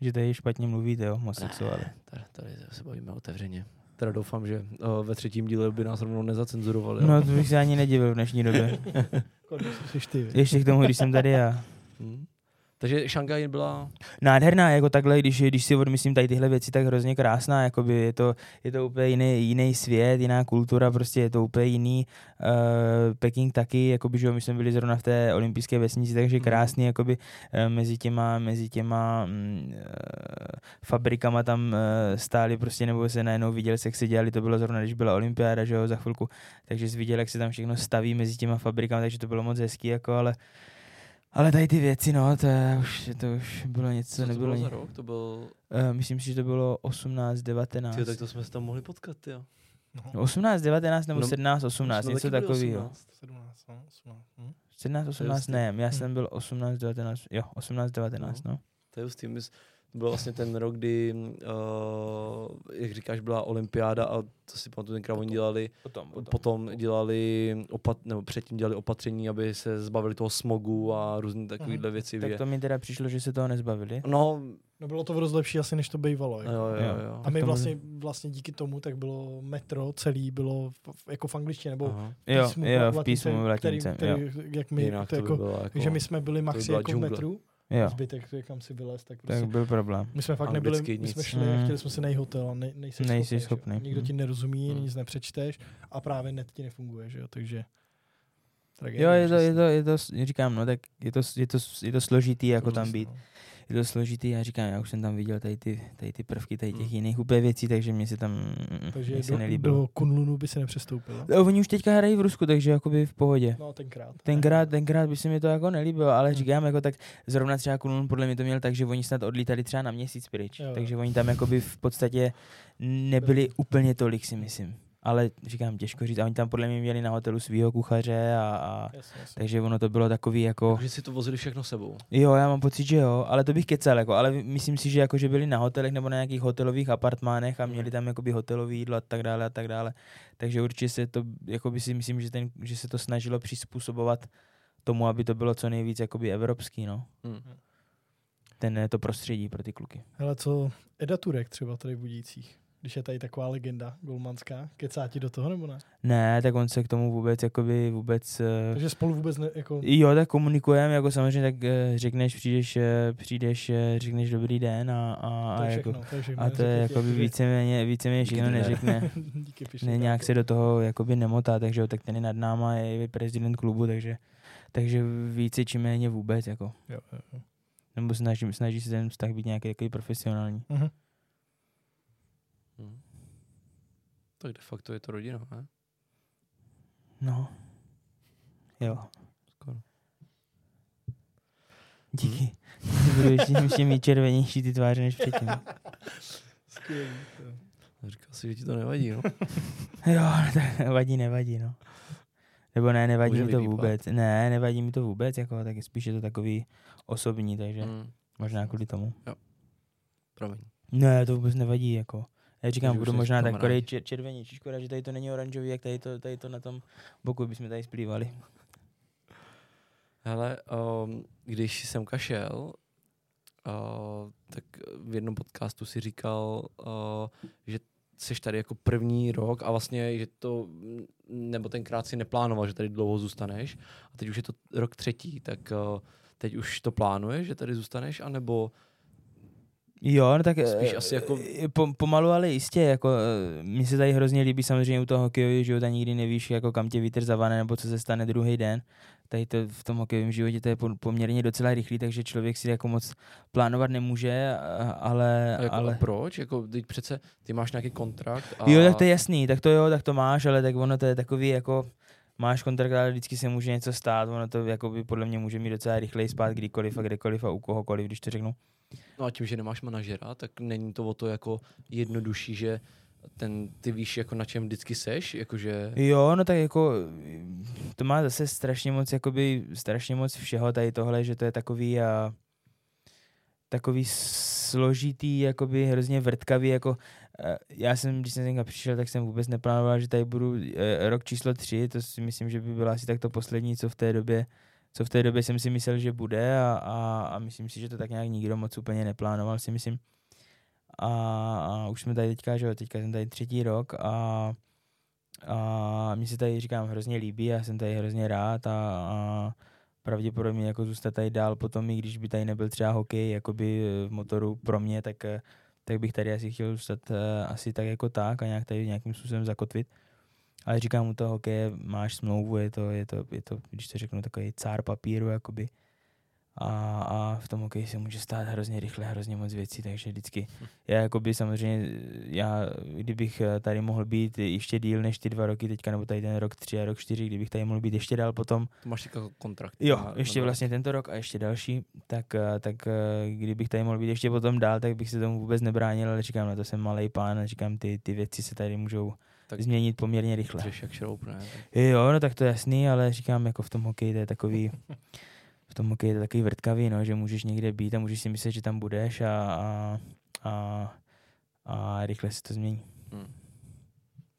Speaker 2: Že tady špatně mluvíte o homosexuále.
Speaker 1: Tady, tady se bavíme otevřeně. Teda doufám, že uh, ve třetím díle by nás rovnou nezacenzurovali.
Speaker 2: No to bych se ani nedivil v dnešní době. Ještě k tomu, když jsem tady já. Hmm.
Speaker 1: Takže Šangaj byla...
Speaker 2: Nádherná, jako takhle, když, když si odmyslím tady tyhle věci, tak hrozně krásná, jakoby je to, je to úplně jiný, jiný svět, jiná kultura, prostě je to úplně jiný. Uh, Peking taky, jakoby, že my jsme byli zrovna v té olympijské vesnici, takže mhm. krásný, jakoby uh, mezi těma, mezi těma uh, fabrikama tam uh, stáli prostě, nebo se najednou viděl, jak se dělali, to bylo zrovna, když byla olympiáda, že jo, za chvilku, takže jsi viděl, jak se tam všechno staví mezi těma fabrikami, takže to bylo moc hezký, jako, ale ale tady ty věci, no, to, je už, to už bylo něco,
Speaker 1: Co to
Speaker 2: nebylo...
Speaker 1: bylo za rok? To byl...
Speaker 2: Uh, myslím si, že to bylo 18, 19.
Speaker 1: Tyjo, tak to jsme se tam mohli potkat, jo.
Speaker 2: No. 18, 19 nebo no, 17, 18, něco takového.
Speaker 3: 17, 18.
Speaker 2: Hm? 17, 18, ne, já hm. jsem byl 18, 19, jo, 18, 19, no. no.
Speaker 1: To je hustý, to byl vlastně ten rok, kdy, uh, jak říkáš, byla olympiáda a to si pamatuju, tenkrát oni dělali, potom, potom. potom dělali, opat, nebo předtím dělali opatření, aby se zbavili toho smogu a různé takovéhle mm. věci.
Speaker 2: Tak to mi teda přišlo, že se toho nezbavili.
Speaker 1: No,
Speaker 3: no bylo to v lepší asi, než to bývalo.
Speaker 1: Jako. Jo, jo, jo.
Speaker 3: A my vlastně, vlastně díky tomu tak bylo metro celý, bylo v, jako v angličtině, nebo
Speaker 2: Aha. v písmu, jo, jo, v písmu latince,
Speaker 3: který, který, který, jak my,
Speaker 1: Jinak
Speaker 3: to, jako, to jako, že my jsme byli maxi jako v metru
Speaker 2: jo.
Speaker 3: zbytek, kam si vylez, tak prostě...
Speaker 2: Tak byl problém.
Speaker 3: My jsme fakt nebyli, my jsme šli mm. chtěli jsme si najít hotel a ne, nejsi,
Speaker 2: nejsi
Speaker 3: schopný.
Speaker 2: schopný.
Speaker 3: Nikdo mm. ti nerozumí, mm. nic nepřečteš a právě net ti nefunguje, že jo, takže...
Speaker 2: Jo, je to, je to, je to, říkám, no, tak je to, je to, je to složitý, jako tam být. No je to složitý, já říkám, já už jsem tam viděl tady ty, tady ty prvky, tady těch mm. jiných úplně věcí, takže mě se tam
Speaker 3: takže mě
Speaker 2: se do, nelíbilo.
Speaker 3: do Kunlunu by se nepřestoupilo?
Speaker 2: No, oni už teďka hrají v Rusku, takže jakoby v pohodě.
Speaker 3: No tenkrát.
Speaker 2: Tenkrát, tenkrát by se mi to jako nelíbilo, ale hmm. říkám, jako tak zrovna třeba Kunlun podle mě to měl tak, že oni snad odlítali třeba na měsíc pryč, jo. takže oni tam jakoby v podstatě nebyli úplně tolik si myslím ale říkám, těžko říct. A oni tam podle mě měli na hotelu svého kuchaře a, a jasně, jasně. takže ono to bylo takový jako...
Speaker 1: Takže si to vozili všechno sebou.
Speaker 2: Jo, já mám pocit, že jo, ale to bych kecel, jako, ale myslím si, že jako, že byli na hotelech nebo na nějakých hotelových apartmánech a měli tam jakoby hotelové jídlo a tak dále a tak dále. Takže určitě se to, jakoby si myslím, že, ten, že se to snažilo přizpůsobovat tomu, aby to bylo co nejvíc jakoby evropský, no. Hmm. Ten, to prostředí pro ty kluky.
Speaker 3: Ale co Eda Turek třeba tady v Budících? Když je tady taková legenda golmanská, kecá ti do toho nebo ne?
Speaker 2: Ne, tak on se k tomu vůbec jakoby vůbec...
Speaker 3: Eh, Takže spolu vůbec ne, jako...
Speaker 2: Jo, tak komunikujeme, jako samozřejmě tak eh, řekneš, přijdeš, eh, přijdeš, řekneš dobrý den a, a,
Speaker 3: to
Speaker 2: a,
Speaker 3: všechno, jako, to je všechno,
Speaker 2: a to je jakoby víceméně, víceméně všechno neřekne. Díky, ne, nějak se do toho jakoby nemotá, takže jo, tak ten je nad náma, je prezident klubu, takže, takže více či méně vůbec, jako.
Speaker 3: Jo, jo, jo.
Speaker 2: Nebo snaží, snaží se ten vztah být nějaký takový profesionální. Uh-huh.
Speaker 1: Hmm. Tak de facto je to rodina, ne?
Speaker 2: No. Jo.
Speaker 1: Skoro.
Speaker 2: Díky. Hmm. Budu ještě, ještě mít červenější ty tváře než předtím.
Speaker 1: Skvělý. Říkal si, že ti to nevadí, no?
Speaker 2: jo, tak vadí, nevadí, no. Nebo ne, nevadí Může mi to vypípat. vůbec. Ne, nevadí mi to vůbec, jako, tak spíš je to takový osobní, takže hmm. možná kvůli tomu.
Speaker 1: Jo. Promiň.
Speaker 2: Ne, to vůbec nevadí, jako. Já říkám, budu možná takový čer, červený, škoda, že tady to není oranžový, jak tady to, tady to na tom boku bychom tady splývali.
Speaker 1: Hele, um, když jsem kašel, uh, tak v jednom podcastu si říkal, uh, že jsi tady jako první rok a vlastně, že to, nebo tenkrát si neplánoval, že tady dlouho zůstaneš a teď už je to rok třetí, tak uh, teď už to plánuješ, že tady zůstaneš, anebo
Speaker 2: Jo, no tak
Speaker 1: Spíš
Speaker 2: eh,
Speaker 1: asi jako-
Speaker 2: eh, po, pomalu, ale jistě, jako eh, mně se tady hrozně líbí samozřejmě u toho hokejového života, nikdy nevíš, jako kam tě vítr zavane, nebo co se stane druhý den. Tady to v tom hokejovém životě to je po- poměrně docela rychlý, takže člověk si jako moc plánovat nemůže, a- ale...
Speaker 1: A jako,
Speaker 2: ale...
Speaker 1: ale... proč? Jako, teď přece ty máš nějaký kontrakt a...
Speaker 2: Jo, tak to je jasný, tak to jo, tak to máš, ale tak ono to je takový jako máš kontrakt, ale vždycky se může něco stát, ono to jako by podle mě může mít docela rychleji spát kdykoliv a kdekoliv a u kohokoliv, když to řeknu.
Speaker 1: No a tím, že nemáš manažera, tak není to o to jako jednodušší, že ten, ty víš, jako na čem vždycky seš, jakože...
Speaker 2: Jo, no tak jako to má zase strašně moc, jakoby strašně moc všeho tady tohle, že to je takový a takový složitý, jakoby hrozně vrtkavý, jako já jsem, když jsem tenka přišel, tak jsem vůbec neplánoval, že tady budu eh, rok číslo tři, to si myslím, že by bylo asi tak to poslední, co v té době co v té době jsem si myslel, že bude a, a, a myslím si, že to tak nějak nikdo moc úplně neplánoval, si myslím. A, a už jsme tady teďka, že jo, teďka jsem tady třetí rok a, a mně se tady, říkám, hrozně líbí, já jsem tady hrozně rád a, a pravděpodobně jako zůstat tady dál potom, i když by tady nebyl třeba hokej jakoby v motoru pro mě, tak, tak bych tady asi chtěl zůstat eh, asi tak jako tak a nějak tady nějakým způsobem zakotvit. Ale říkám, u toho hokeje máš smlouvu, je to, je to, je to když to řeknu, takový cár papíru, jakoby. A, a v tom hokeji se může stát hrozně rychle, hrozně moc věcí, takže vždycky, já jakoby samozřejmě, já kdybych tady mohl být ještě díl než ty dva roky teďka, nebo tady ten rok tři a rok čtyři, kdybych tady mohl být ještě dál potom,
Speaker 1: To máš jako kontrakt.
Speaker 2: Jo,
Speaker 1: na-
Speaker 2: ještě
Speaker 1: na-
Speaker 2: vlastně tento rok a ještě další, tak, tak kdybych tady mohl být ještě potom dál, tak bych se tomu vůbec nebránil, ale říkám, na to jsem malý pán a říkám, ty, ty věci se tady můžou
Speaker 1: Tak-
Speaker 2: změnit poměrně rychle.
Speaker 1: Jak šroub, ne?
Speaker 2: Jo, no tak to je jasný, ale říkám, jako v tom hokeji to je takový, v tom hokeji to je takový vrtkavý, no, že můžeš někde být a můžeš si myslet, že tam budeš a, a, a, a rychle se to změní.
Speaker 1: Hm.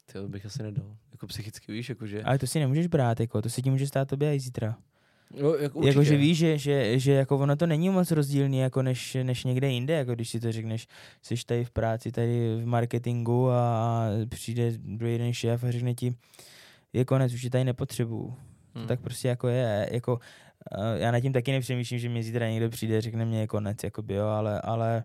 Speaker 1: Ty to bych asi nedal. Jako psychicky, víš, jakože...
Speaker 2: Ale to si nemůžeš brát, jako, to se ti může stát tobě i zítra.
Speaker 1: Jako určitě.
Speaker 2: Jakože víš, že, že, že jako ono to není moc rozdílný jako než, než někde jinde, jako když si to řekneš, jsi tady v práci, tady v marketingu a, přijde druhý den šéf a řekne ti, je konec, už je tady nepotřebuju. To
Speaker 1: Hm.
Speaker 2: tak prostě jako je, jako eh, já nad tím taky nepřemýšlím, že mě zítra někdo přijde, řekne mě je konec, jakoby, jo, ale, ale,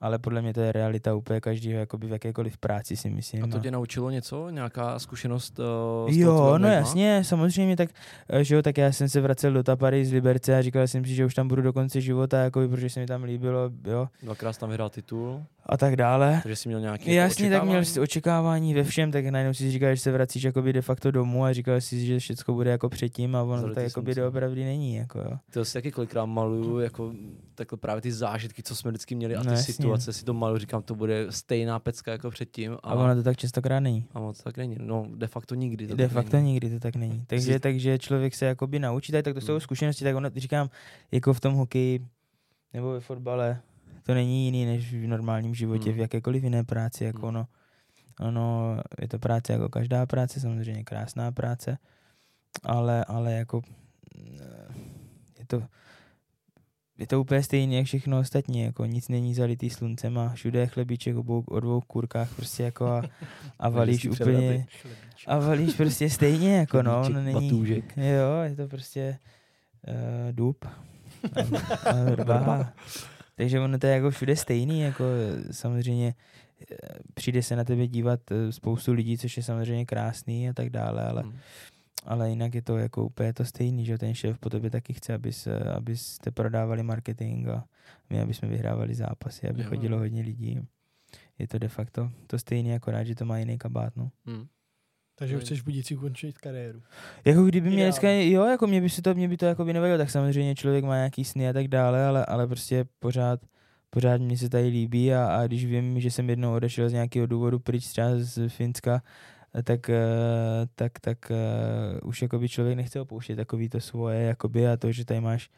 Speaker 2: ale podle mě to je realita úplně každého, jakoby v jakékoliv práci si myslím.
Speaker 1: A to
Speaker 2: a-
Speaker 1: tě naučilo něco? Nějaká zkušenost uh,
Speaker 2: Jo, no jasně, samozřejmě, tak, eh, že jo, tak já jsem se vracel do Tapary z Liberce a říkal jsem si, že už tam budu do konce života, jako, protože se mi tam líbilo, jo,
Speaker 1: Dvakrát jsi tam vyhrál titul,
Speaker 2: a tak dále.
Speaker 1: takže jsi měl nějaké
Speaker 2: Jasně, tak měl jsi očekávání ve všem, tak najednou si říkal, že se vracíš jakoby de facto domů a říkal si, že všechno bude jako předtím a ono to tak jakoby doopravdy není, jako jo.
Speaker 1: To si taky kolikrát maluju, jako takhle právě ty zážitky, co jsme vždycky měli a ty
Speaker 2: No.
Speaker 1: Situace si to maluju, říkám, to bude stejná pecka jako předtím.
Speaker 2: A ono to tak častokrát není.
Speaker 1: a moc tak není. No, de facto nikdy. To
Speaker 2: De facto
Speaker 1: není.
Speaker 2: nikdy to tak není. Takže,
Speaker 1: Jsi-
Speaker 2: takže člověk se jakoby naučí, tak, tak to jsou
Speaker 1: Hmm.
Speaker 2: zkušenosti, tak ono, říkám, jako v tom hokeji nebo ve fotbale, to není jiný než v normálním životě,
Speaker 1: Hmm.
Speaker 2: v jakékoliv jiné práci, jako
Speaker 1: Hmm.
Speaker 2: ono, ono, je to práce jako každá práce, samozřejmě krásná práce, ale, ale jako je to, je to úplně stejné jak všechno ostatní, jako nic není zalitý sluncem a všude je chlebíček o dvou, o dvou kurkách prostě jako a, a valíš úplně, a valíš prostě stejně, jako no, no není,
Speaker 1: batůžek.
Speaker 2: jo, je to prostě uh, dub a, a vrba. Takže ono to je jako všude stejný, jako samozřejmě eh, přijde se na tebe dívat eh, spoustu lidí, což je samozřejmě krásný a tak dále, ale,
Speaker 1: Hm.
Speaker 2: Ale jinak je to jako úplně to stejný, že jo, ten šéf po tobě taky chce, abys, eh, abyste prodávali marketing a my, aby jsme vyhrávali zápasy, aby
Speaker 1: Jo.
Speaker 2: chodilo hodně lidí. Je to de facto to stejné, akorát, že to má jiný kabát, no.
Speaker 1: Hm.
Speaker 3: Takže už chceš budící ukončit kariéru.
Speaker 2: Jako kdyby mě dneska, jo, jako mě by se to, mě by to jako by nevadilo, tak samozřejmě člověk má nějaký sny a tak dále, ale, ale prostě pořád, pořád mě se tady líbí a, a když vím, že jsem jednou odešel z nějakého důvodu pryč třeba z Finska, tak, eh, tak, tak uh, už jakoby člověk nechce opouštět takový to svoje jakoby a to, že tady máš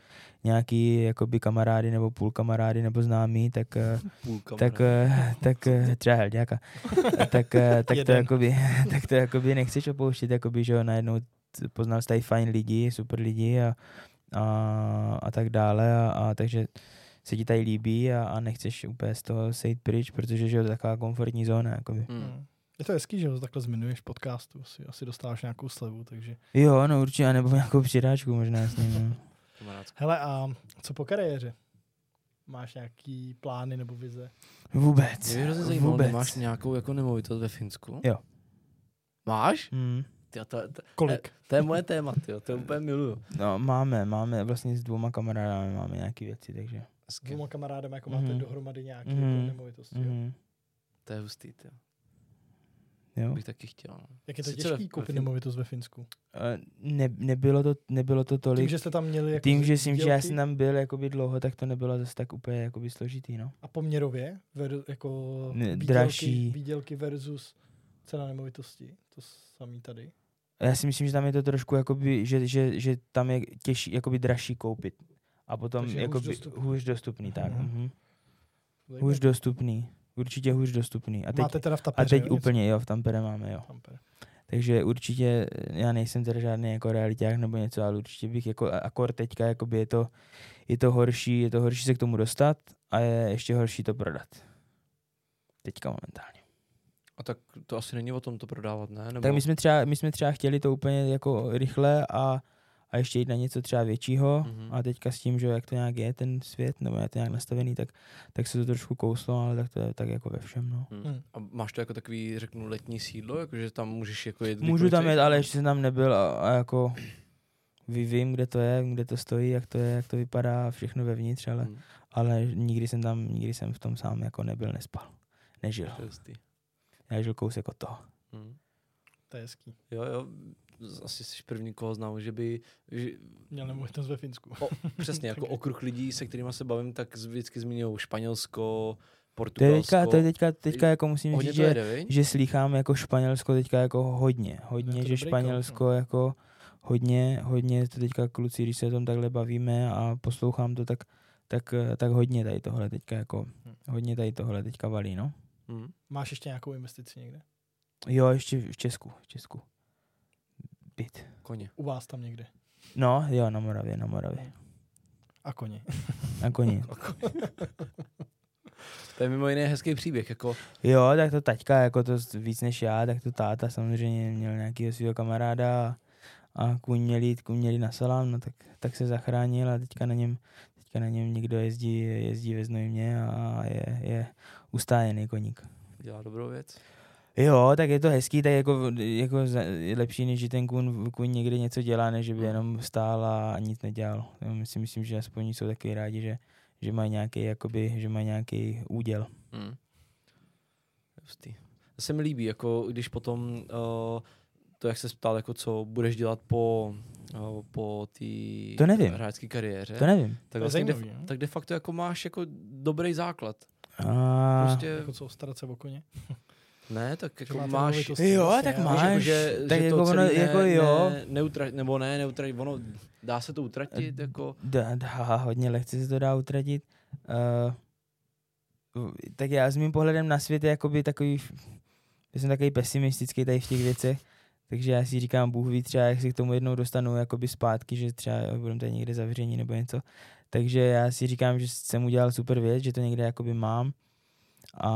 Speaker 2: nějaký jakoby kamarády nebo půl kamarády nebo známý, tak, eh,
Speaker 1: Půl
Speaker 2: tak, eh, tak eh, třeba helďáka, tak, eh, tak, to jakoby, tak to jakoby nechceš opouštět, jakoby, že jo, najednou poznal jsi tady fajn lidi, super lidi a, a, a tak dále a, a takže se ti tady líbí a, a nechceš úplně z toho sejít pryč, protože že jo, to je taková komfortní zóna, jakoby.
Speaker 1: Hm.
Speaker 3: Hmm. Je to hezký, že ho takhle zmiňuješ v podcastu, asi, asi dostáváš nějakou slevu, takže.
Speaker 2: Jo, no určitě, nebo nějakou přidáčku možná s ním. No.
Speaker 3: Hele, a co po kariéře? Máš nějaký plány nebo vize?
Speaker 2: Vůbec.
Speaker 1: Mě hrozně zajímalo,
Speaker 2: Vůbec.
Speaker 1: nemáš nějakou jako nemovitost ve Finsku?
Speaker 2: Jo.
Speaker 1: Máš?
Speaker 2: Hmm.
Speaker 1: Tyjo, to, to,
Speaker 3: Kolik?
Speaker 1: to, je moje téma, tyjo, to úplně miluju.
Speaker 2: No, máme, máme, vlastně s dvouma kamarádami máme nějaké věci, takže.
Speaker 3: S dvěma kamarádem jako máte
Speaker 2: Mhm.
Speaker 3: dohromady nějaké
Speaker 2: Mhm.
Speaker 3: jako nemovitosti. jo?
Speaker 2: Mm-hmm.
Speaker 1: To je hustý, tyjo.
Speaker 2: Jo.
Speaker 1: Bych taky chtěl. No.
Speaker 3: Jak je to
Speaker 1: Sice
Speaker 3: těžký koupit nemovitost ve Finsku?
Speaker 2: Eh, Ne, nebylo, to, nebylo to tolik.
Speaker 3: Tím, že jste tam měli jako
Speaker 2: Tím, že, jsem, že já jsem tam byl jakoby dlouho, tak to nebylo zase tak úplně jakoby složitý, no.
Speaker 3: A poměrově, ver, jako
Speaker 2: Ne,
Speaker 3: výdělky,
Speaker 2: dražší.
Speaker 3: výdělky versus cena nemovitosti, to samý tady.
Speaker 2: A Já si myslím, že tam je to trošku jakoby, že, že, že tam je těžší, jakoby dražší koupit. A potom
Speaker 3: Takže hůř
Speaker 2: jakoby
Speaker 3: dostupný.
Speaker 2: hůř dostupný, tak.
Speaker 3: Mhm.
Speaker 2: Mhm.
Speaker 3: Zajímavé.
Speaker 2: Hůř dostupný. Určitě hůř dostupný. A teď,
Speaker 3: Máte teda v
Speaker 2: a
Speaker 3: tapeře,
Speaker 2: teď
Speaker 3: jo,
Speaker 2: úplně, jo, v Tampere máme, jo.
Speaker 3: Tampere.
Speaker 2: Takže určitě, já nejsem teda žádný jako realiták nebo něco, ale určitě bych jako, a- akor teďka jakoby je to, je to horší, je to horší se k tomu dostat a je ještě horší to prodat. Teďka momentálně.
Speaker 1: A tak to asi není o tom to prodávat, ne? Nebo...
Speaker 2: Tak my jsme, třeba, my jsme třeba chtěli to úplně jako rychle a, a ještě jít na něco třeba většího
Speaker 1: Mhm.
Speaker 2: a teďka s tím, že jak to nějak je ten svět, nebo je to nějak nastavený, tak, tak se to trošku kouslo, ale tak to je tak jako ve všem, no.
Speaker 1: Hmm. A máš to jako takový, řeknu, letní sídlo, jakože tam můžeš jako jet
Speaker 2: Můžu tam jet, ale ještě jsem tam nebyl a, a jako ví- vím, kde to je, kde to stojí, jak to je, jak to vypadá, všechno vevnitř, ale,
Speaker 1: Hmm.
Speaker 2: ale nikdy jsem tam, nikdy jsem v tom sám jako nebyl, nespal. Nežil. Já žil kousek od toho.
Speaker 1: Hmm.
Speaker 3: To je hezký.
Speaker 1: Jo, jo, asi jsi první, koho znám, že by, že,
Speaker 3: Měl nemovitost ve Finsku.
Speaker 1: o, přesně, jako okruh lidí, se kterými se bavím, tak vždycky zmiňují Španělsko,
Speaker 2: To je
Speaker 1: Portugalsko.
Speaker 2: teďka, to je teďka, teďka jako musím říct, že, že slýchám jako Španělsko teďka jako hodně, hodně,
Speaker 3: to
Speaker 2: že Španělsko
Speaker 3: krok, no.
Speaker 2: jako hodně, hodně to teďka kluci, když se o tom takhle bavíme a poslouchám to, tak, tak, tak hodně tady tohle teďka jako,
Speaker 3: Hm.
Speaker 2: hodně tady tohle teďka valí, no.
Speaker 1: Hmm.
Speaker 3: Máš ještě nějakou investici někde?
Speaker 2: Jo, ještě v Česku, v Česku. Byt.
Speaker 1: Koně.
Speaker 3: U vás tam někde.
Speaker 2: No, jo, na Moravě, na Moravě.
Speaker 3: A koně.
Speaker 2: Na koni.
Speaker 1: To je mimo jiné hezký příběh, jako
Speaker 2: Jo, tak to taťka, jako to víc než já, tak to táta samozřejmě měl nějakého svého kamaráda a, a kůň měl jít, kůň měl jít na salám, no tak, tak se zachránil a teďka na něm, teďka na něm někdo jezdí, jezdí ve Znojmě a je, je ustájený koník.
Speaker 1: dělá dobrou věc.
Speaker 2: Jo, tak je to hezký, tak jako, jako je lepší, než že ten kůň, kůň někde něco dělá, než že by jenom stál a nic nedělal. Jo, my si myslím, že aspoň jsou taky rádi, že, že mají nějaký, jakoby, že mají nějaký úděl.
Speaker 1: Hmm. Hustý. To se mi líbí, jako když potom uh, to, jak se ptal, jako co budeš dělat po, uh, po té
Speaker 2: To nevím.
Speaker 1: hráčské kariéře,
Speaker 2: To nevím.
Speaker 1: tak
Speaker 3: je
Speaker 1: vlastně de,
Speaker 3: zajímavý, no.
Speaker 1: tak de facto jako máš jako dobrý základ.
Speaker 2: A...
Speaker 1: Prostě,
Speaker 3: Jako co, starat se o koně?
Speaker 1: Ne, tak
Speaker 3: Že
Speaker 1: jako
Speaker 3: máte
Speaker 1: máš,
Speaker 2: Jo,
Speaker 3: vlastně,
Speaker 2: tak máš.
Speaker 1: Víš, že,
Speaker 2: tak
Speaker 1: že
Speaker 2: jako
Speaker 1: to
Speaker 2: ono-
Speaker 1: celý
Speaker 2: jako
Speaker 1: ne,
Speaker 2: jo.
Speaker 1: Ne, neutra, nebo ne, neutratit, ono, dá se to utratit, jako,
Speaker 2: Dá, dá, hodně lehce se to dá utratit. Uh, tak já s mým pohledem na svět je jakoby takový, já jsem takový pesimistický tady v těch věcech, takže já si říkám, Bůh ví třeba, jak se k tomu jednou dostanu jakoby zpátky, že třeba budeme tady někde zavření nebo něco. Takže já si říkám, že jsem udělal super věc, že to někde jakoby mám a,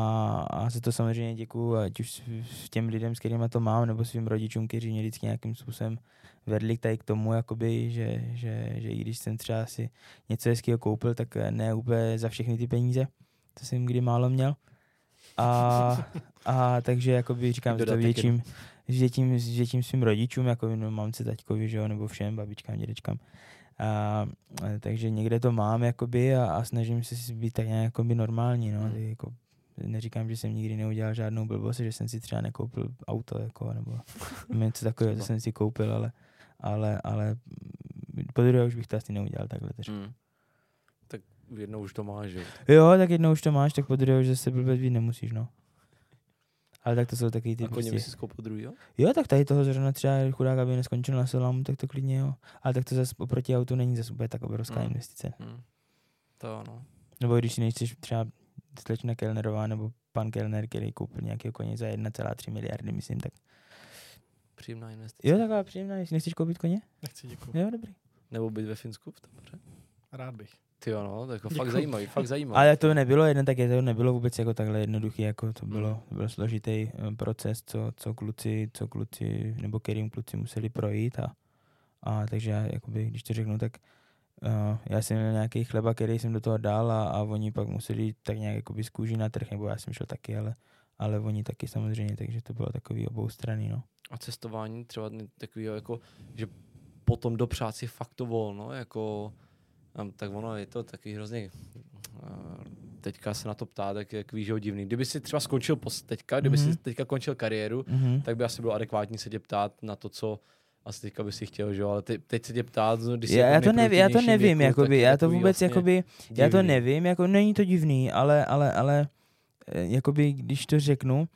Speaker 2: a za to samozřejmě děkuju, ať už s- těm lidem, s kterými to mám, nebo svým rodičům, kteří mě vždycky nějakým způsobem vedli k tady k tomu, jakoby, že, že, že i když jsem třeba si něco hezkého koupil, tak ne úplně za všechny ty peníze, to jsem kdy málo měl. A, a takže jakoby říkám, že to větším, vděčím, vděčím svým rodičům, jako no, mamce, taťkovi, že jo, nebo všem, babičkám, dědečkám. A, takže někde to mám jakoby a, a snažím se si být tak nějak jakoby normální, no,
Speaker 1: Hmm.
Speaker 2: tak jako neříkám, že jsem nikdy neudělal žádnou blbost, že jsem si třeba nekoupil auto, jako, nebo něco takového, to
Speaker 1: Třeba.
Speaker 2: jsem si koupil, ale, ale, ale mm, po druhé už bych to asi neudělal takhle. To
Speaker 1: hmm. tak jednou už to máš, že jo.
Speaker 2: Tak jednou už to máš, tak po druhé už zase blbet být nemusíš, no. Ale tak to jsou takový ty
Speaker 1: A koně
Speaker 2: prostě...
Speaker 1: si koupil druhýho?
Speaker 2: Jo, tak tady toho zrovna třeba chudák, aby neskončil na selámu, tak to klidně jo. Ale tak to zase oproti autu není zase úplně tak obrovská
Speaker 1: Mm.
Speaker 2: investice.
Speaker 1: Hmm. To ano.
Speaker 2: Nebo když si nejsi třeba slečna Kellnerová nebo pan Kellner, který koupil nějakého koně za 1,3 miliardy, myslím, tak
Speaker 1: Příjemná investice.
Speaker 2: jo, taková příjemná, jestli nechceš koupit koně?
Speaker 3: Nechci, děkuji.
Speaker 2: Jo, dobrý.
Speaker 1: Nebo být ve Finsku v Tampere?
Speaker 3: Rád bych.
Speaker 1: Ty jo, no, to jako fakt zajímavý, fakt zajímavý.
Speaker 2: Ale to nebylo jeden, tak je to nebylo vůbec jako takhle jednoduchý, jako to bylo,
Speaker 1: Mm.
Speaker 2: to byl složitý eh, proces, co, co kluci, co kluci, nebo kterým kluci museli projít a, a takže já, jakoby, když to řeknu, tak Uh, já jsem měl nějaký chleba, který jsem do toho dal a, a oni pak museli jít tak nějak jakoby z kůží na trh, nebo já jsem šel taky, ale, ale oni taky samozřejmě, takže to bylo takový obou strany, no.
Speaker 1: A cestování třeba takového, jako, že potom dopřát si fakt to volno, jako, tak ono je to taky hrozně uh, teďka se na to ptá, tak jak víš, že divný. Kdyby si třeba skončil teďka, kdyby mm-hmm. si teďka končil kariéru, mm-hmm. tak by asi bylo adekvátní se tě ptát na to, co asi teďka by si chtěl, že jo, ale te, teď se tě ptát, když
Speaker 2: já, já, to nevím, já to nevím, věku, jakoby, já to vůbec, vlastně jakoby, divný. já to nevím, jako není to divný, ale, ale, ale, eh, jakoby, když to řeknu,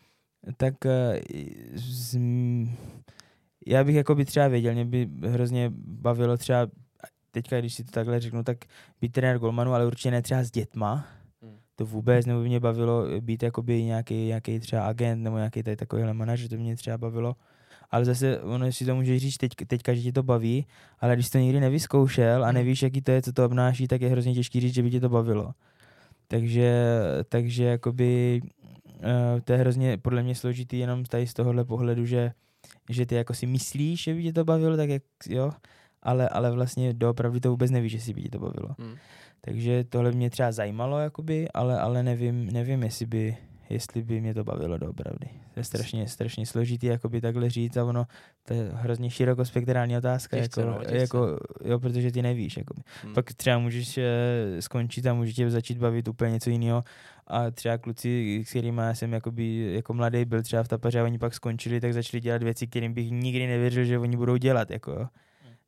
Speaker 2: tak eh, z, já bych jakoby třeba věděl, mě by hrozně bavilo třeba, teďka když si to takhle řeknu, tak být trenér golmanu, ale určitě ne třeba s dětma, hmm. to vůbec, nebo by mě bavilo být jakoby nějaký, nějaký třeba agent nebo nějaký tady takovýhle manažer, to by mě třeba bavilo. Ale zase ono si to může říct teď, teďka, že ti to baví, ale když jsi to nikdy nevyzkoušel a hmm. nevíš, jaký to je, co to obnáší, tak je hrozně těžký říct, že by ti to bavilo. Takže, takže jakoby uh, to je hrozně podle mě složitý jenom tady z tohohle pohledu, že že ty jako si myslíš, že by tě to bavilo, tak jak, jo, ale, ale vlastně doopravdy to vůbec nevíš, že si by tě to bavilo. Hmm. Takže tohle mě třeba zajímalo, jakoby, ale, ale nevím, nevím, jestli by, jestli by mě to bavilo doopravdy. To je strašně, strašně složitý jakoby takhle říct a ono, to je hrozně širokospektrální otázka, těžce, jako, no, jako, jo, protože ty nevíš. Jakoby. Hmm. Pak třeba můžeš uh, skončit a může tě začít bavit úplně něco jiného a třeba kluci, s kterými já jsem jakoby, jako mladý byl třeba v tapaře a oni pak skončili, tak začali dělat věci, kterým bych nikdy nevěřil, že oni budou dělat. Jako, jo.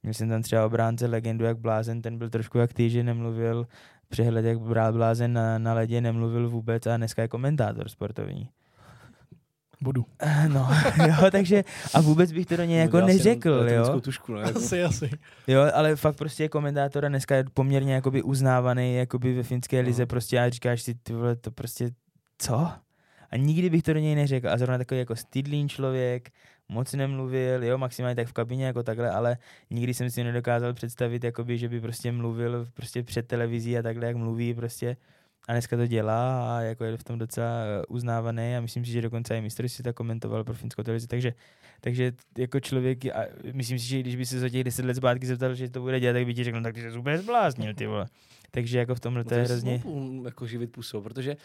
Speaker 2: Měl jsem tam třeba obránce legendu jak Blázen, ten byl trošku jak ty, že nemluvil, přehled jak Blázen na, na ledě, nemluvil vůbec a dneska je komentátor sportovní.
Speaker 3: Budu.
Speaker 2: No, jo, takže a vůbec bych to do něj jako neřekl, jo.
Speaker 1: Tušku, ne?
Speaker 3: Asi, asi.
Speaker 2: Jo, ale fakt prostě komentátor a dneska je poměrně jakoby uznávaný jakoby ve finské no. lize prostě a říkáš si, ty vole, to prostě, co? A nikdy bych to do něj neřekl. A zrovna takový jako stydlín člověk, moc nemluvil, jo, maximálně tak v kabině jako takhle, ale nikdy jsem si nedokázal představit, jakoby, že by prostě mluvil prostě před televizí a takhle, jak mluví prostě a dneska to dělá a jako je v tom docela eh, uznávaný a myslím si, že dokonce i mistr si to komentoval pro finskou televizi, takže, takže jako člověk, a myslím si, že když by se za těch 10 let zpátky zeptal, že to bude dělat, tak by ti řekl, no tak ty se úplně zbláznil, ty vole. Takže jako v tomhle to je hrozně...
Speaker 1: jako živit pusou, protože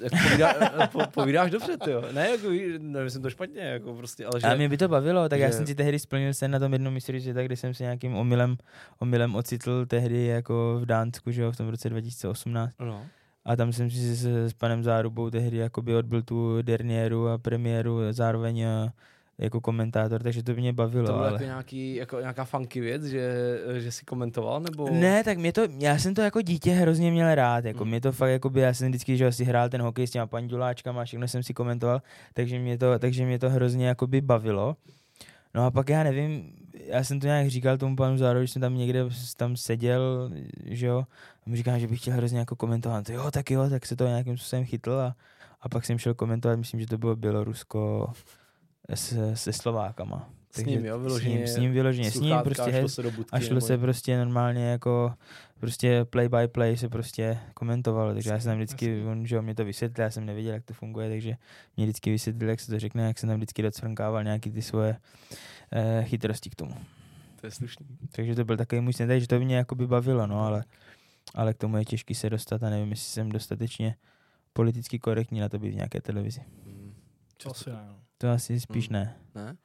Speaker 1: jako povídá, eh, po, povídáš dobře, ty jo. Ne, jako, nevím, to špatně, jako prostě, ale že...
Speaker 2: A mě by to bavilo, tak že... já jsem si tehdy splnil sen na tom jednom mistrovství světa, kde jsem se nějakým omylem, omylem ocitl tehdy jako v Dánsku, že jo, v tom roce 2018. No a tam jsem si s, s panem Zárubou tehdy jakoby odbyl tu derniéru a premiéru zároveň eh, jako komentátor, takže to mě bavilo.
Speaker 1: To bylo
Speaker 2: ale...
Speaker 1: jako, nějaký, jako nějaká funky věc, že, že jsi komentoval, nebo?
Speaker 2: Ne, tak mě to, já jsem to jako dítě hrozně měl rád, jako hmm. mě to fakt, jako by, já jsem vždycky, že asi hrál ten hokej s těma panduláčkama, všechno jsem si komentoval, takže mě to, takže mě to hrozně jako by bavilo. No a pak já nevím, já jsem to nějak říkal tomu panu Zárovi, že jsem tam někde tam seděl, že jo, a mu říkám, že bych chtěl hrozně jako komentovat, jo, tak jo, tak se to nějakým způsobem chytl a, a pak jsem šel komentovat, myslím, že to bylo Bělorusko se, se Slovákama.
Speaker 1: S ním, jo, vyloženě.
Speaker 2: S ním, s ním vyloženě, s ním prostě, a šlo se, do budky, a šlo se prostě normálně jako, prostě play by play se prostě komentovalo, takže já jsem tam vždycky, on, že mě to vysvětlil, já jsem nevěděl, jak to funguje, takže mě vždycky vysvětlil, jak se to řekne, jak jsem tam vždycky docvrnkával nějaký ty svoje eh, chytrosti k tomu.
Speaker 1: To je slušný.
Speaker 2: Takže to byl takový můj sen, že to mě jako by bavilo, no, ale, ale k tomu je těžký se dostat a nevím, jestli jsem dostatečně politicky korektní na to být v nějaké televizi. Hmm.
Speaker 3: Asi ne. No.
Speaker 2: To asi spíš hmm. ne.
Speaker 1: Ne?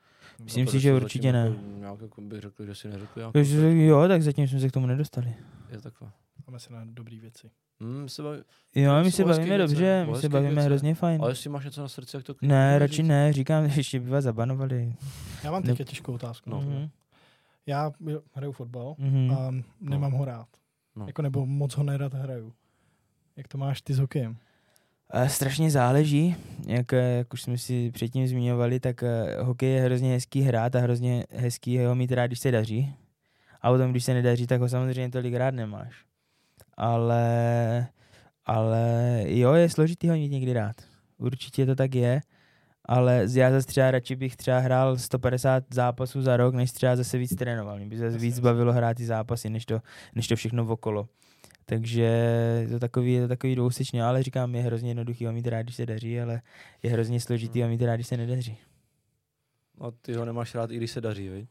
Speaker 2: Myslím si, že určitě ne.
Speaker 1: Jako, nějak jako bych řekl, že si neřekl.
Speaker 2: Jako jo, tak zatím jsme se k tomu nedostali.
Speaker 1: Je takhle.
Speaker 3: Máme se na dobrý věci.
Speaker 1: Mm, se baví...
Speaker 2: Jo, my se bavíme dobře, my se bavíme věce. hrozně fajn.
Speaker 1: Ale jestli máš něco na srdci, jak to
Speaker 2: Ne, radši říct? ne, říkám, ještě by vás zabanovali.
Speaker 3: Já mám teďka těžkou otázku. No. Mm-hmm. Já hraju fotbal mm-hmm. a nemám no. ho rád. No. Jako nebo moc ho nerad hraju. Jak to máš ty s hokejem?
Speaker 2: Uh, strašně záleží, jak, jak už jsme si předtím zmiňovali, tak uh, hokej je hrozně hezký hrát a hrozně hezký ho mít rád, když se daří. A potom, když se nedaří, tak ho samozřejmě tolik rád nemáš. Ale, ale jo, je složitý ho mít někdy rád. Určitě to tak je, ale já zase třeba radši bych třeba hrál 150 zápasů za rok, než třeba zase víc trénoval. Mě by zase víc bavilo hrát ty zápasy, než to, než to všechno okolo. Takže je to takový, je to takový dvousečně, ale říkám, je hrozně jednoduchý ho mít rád, když se daří, ale je hrozně složitý ho mít rád, když se nedaří.
Speaker 1: A ty ho nemáš rád, i když se daří, viď?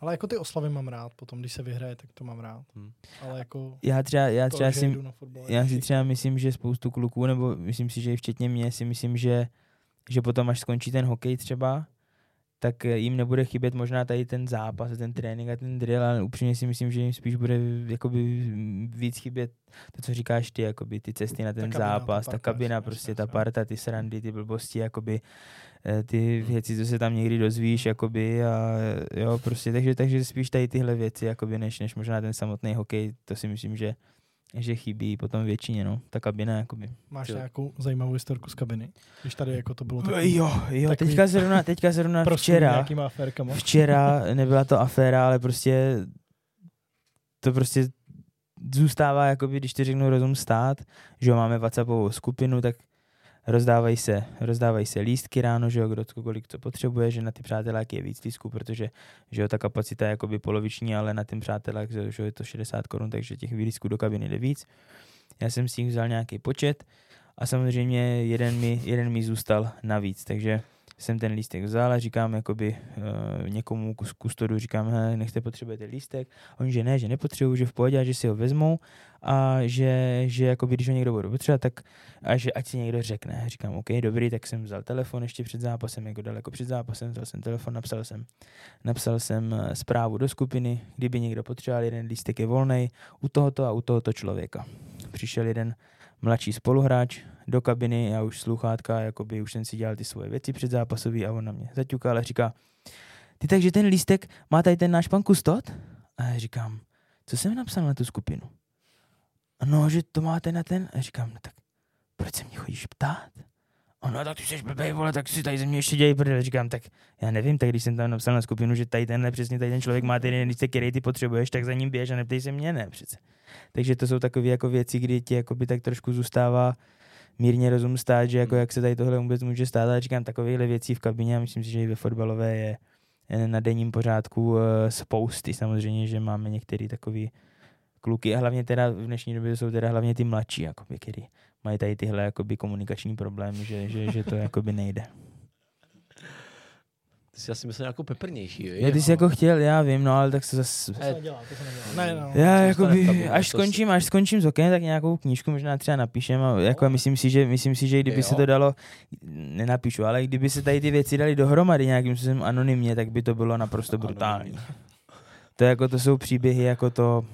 Speaker 3: Ale jako ty oslavy mám rád potom, když se vyhraje, tak to mám rád.
Speaker 1: Hmm.
Speaker 3: Ale jako
Speaker 2: Já třeba, já
Speaker 3: to,
Speaker 2: třeba
Speaker 3: že
Speaker 2: si,
Speaker 3: jdu na fotbal,
Speaker 2: já si třeba myslím, že spoustu kluků, nebo myslím si, že i včetně mě, si myslím, že, že potom, až skončí ten hokej třeba, tak eh, jim nebude chybět možná tady ten zápas, ten trénink a ten drill, ale upřímně si myslím, že jim spíš bude jakoby víc chybět to, co říkáš ty, jakoby ty cesty na ten
Speaker 3: kabina, ta
Speaker 2: zápas, ta
Speaker 3: parta,
Speaker 2: kabina,
Speaker 3: jasně,
Speaker 2: prostě
Speaker 3: jasně,
Speaker 2: ta parta, ty srandy, ty blbosti, jakoby eh, ty věci, co se tam někdy dozvíš, jakoby a jo, prostě, takže, takže spíš tady tyhle věci, jakoby, než, než možná ten samotný hokej, to si myslím, že že chybí potom většině, no, ta kabina, jakoby.
Speaker 3: Máš
Speaker 1: Jo.
Speaker 3: nějakou zajímavou historku z kabiny? Když tady jako to bylo
Speaker 2: Jo,
Speaker 3: takový
Speaker 2: jo,
Speaker 3: takový
Speaker 2: teďka zrovna, teďka zrovna včera,
Speaker 3: aférkama.
Speaker 2: včera nebyla to aféra, ale prostě to prostě zůstává, jakoby, když ti řeknu rozum stát, že jo, máme WhatsAppovou skupinu, tak rozdávají se, rozdávají se lístky ráno, že jo, kdo kolik co potřebuje, že na ty přáteláky je víc lístků, protože že jo, ta kapacita je jakoby poloviční, ale na ten přátelák, že jo, je to 60 korun, takže těch lístků do kabiny jde víc. Já jsem si jich vzal nějaký počet a samozřejmě jeden mi, jeden mi zůstal navíc, takže jsem ten lístek vzal a říkám jakoby uh, někomu kus kustodu, říkám, he, nechte potřebujete lístek. On, že ne, že nepotřebuju, že v pohodě, že si ho vezmou a že, že jakoby, když ho někdo bude potřebovat, tak a že ať si někdo řekne. Říkám, OK, dobrý, tak jsem vzal telefon ještě před zápasem, jako daleko před zápasem, vzal jsem telefon, napsal jsem, napsal jsem eh, zprávu do skupiny, kdyby někdo potřeboval, jeden lístek je volný u tohoto a u tohoto člověka. Přišel jeden mladší spoluhráč do kabiny, já už sluchátka, jakoby už jsem si dělal ty svoje věci před zápasový a on na mě zaťukal a říká, ty takže ten lístek má tady ten náš pan Kustot? A já říkám, co jsem napsal na tu skupinu? No, že to máte na ten? A já říkám, no tak proč se mě chodíš ptát? Ono, tak ty jsi blbej, vole, tak si tady ze mě ještě dělají prdel. Říkám, tak já nevím, tak když jsem tam napsal na skupinu, že tady tenhle přesně tady ten člověk má ten lístek, který ty potřebuješ, tak za ním běž a neptej se mě, ne přece. Takže to jsou takové jako věci, kdy ti tak trošku zůstává mírně rozum stát, že jako
Speaker 1: Hmm.
Speaker 2: jak se tady tohle vůbec může stát, ale říkám takovéhle věcí v kabině a myslím si, že i ve fotbalové je na denním pořádku eh, spousty. Samozřejmě, že máme některé takové kluky a hlavně teda v dnešní době jsou teda hlavně ty mladší, jakoby, který mají tady tyhle jakoby, komunikační problémy, že, že, že to jakoby nejde.
Speaker 1: Ty jsi asi myslel jako peprnější, jo?
Speaker 2: Já ty jsi jako chtěl, já vím, no ale tak se zase...
Speaker 3: To se nedělá, to se nedělá. Ne, no.
Speaker 2: Já jakoby,
Speaker 1: kabině,
Speaker 2: až skončím, až skončím s okem, tak nějakou knížku možná třeba napíšem a jako
Speaker 1: No.
Speaker 2: myslím si, že, myslím si, že i kdyby
Speaker 1: Jo.
Speaker 2: se to dalo, nenapíšu, ale kdyby se tady ty věci dali dohromady nějakým způsobem anonymně, tak by to bylo naprosto brutální. To, jako, to jsou příběhy jako to.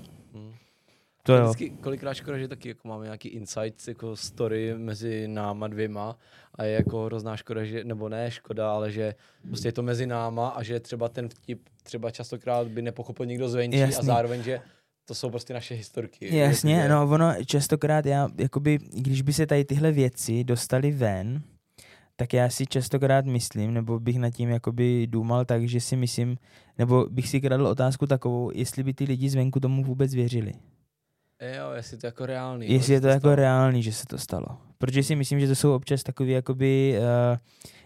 Speaker 2: To jo.
Speaker 1: Vždycky kolikrát škoda, že taky jako máme nějaký insights, jako story mezi náma dvěma a je jako hrozná škoda, že, nebo ne škoda, ale že prostě je to mezi náma a že třeba ten vtip třeba častokrát by nepochopil někdo zvenčí a
Speaker 2: Jasný.
Speaker 1: zároveň, že to jsou prostě naše historky.
Speaker 2: Jasně,
Speaker 1: jakože-
Speaker 2: no ono častokrát já, jakoby, když by se tady tyhle věci dostaly ven, tak já si častokrát myslím, nebo bych nad tím jakoby důmal tak, že si myslím, nebo bych si kladl otázku takovou, jestli by ty lidi zvenku tomu vůbec věřili.
Speaker 1: Jo, jestli to jako reálný.
Speaker 2: Jestli je to
Speaker 1: že
Speaker 2: jako
Speaker 1: stalo.
Speaker 2: reálný, že se to stalo. Protože si myslím, že to jsou občas takový jakoby uh,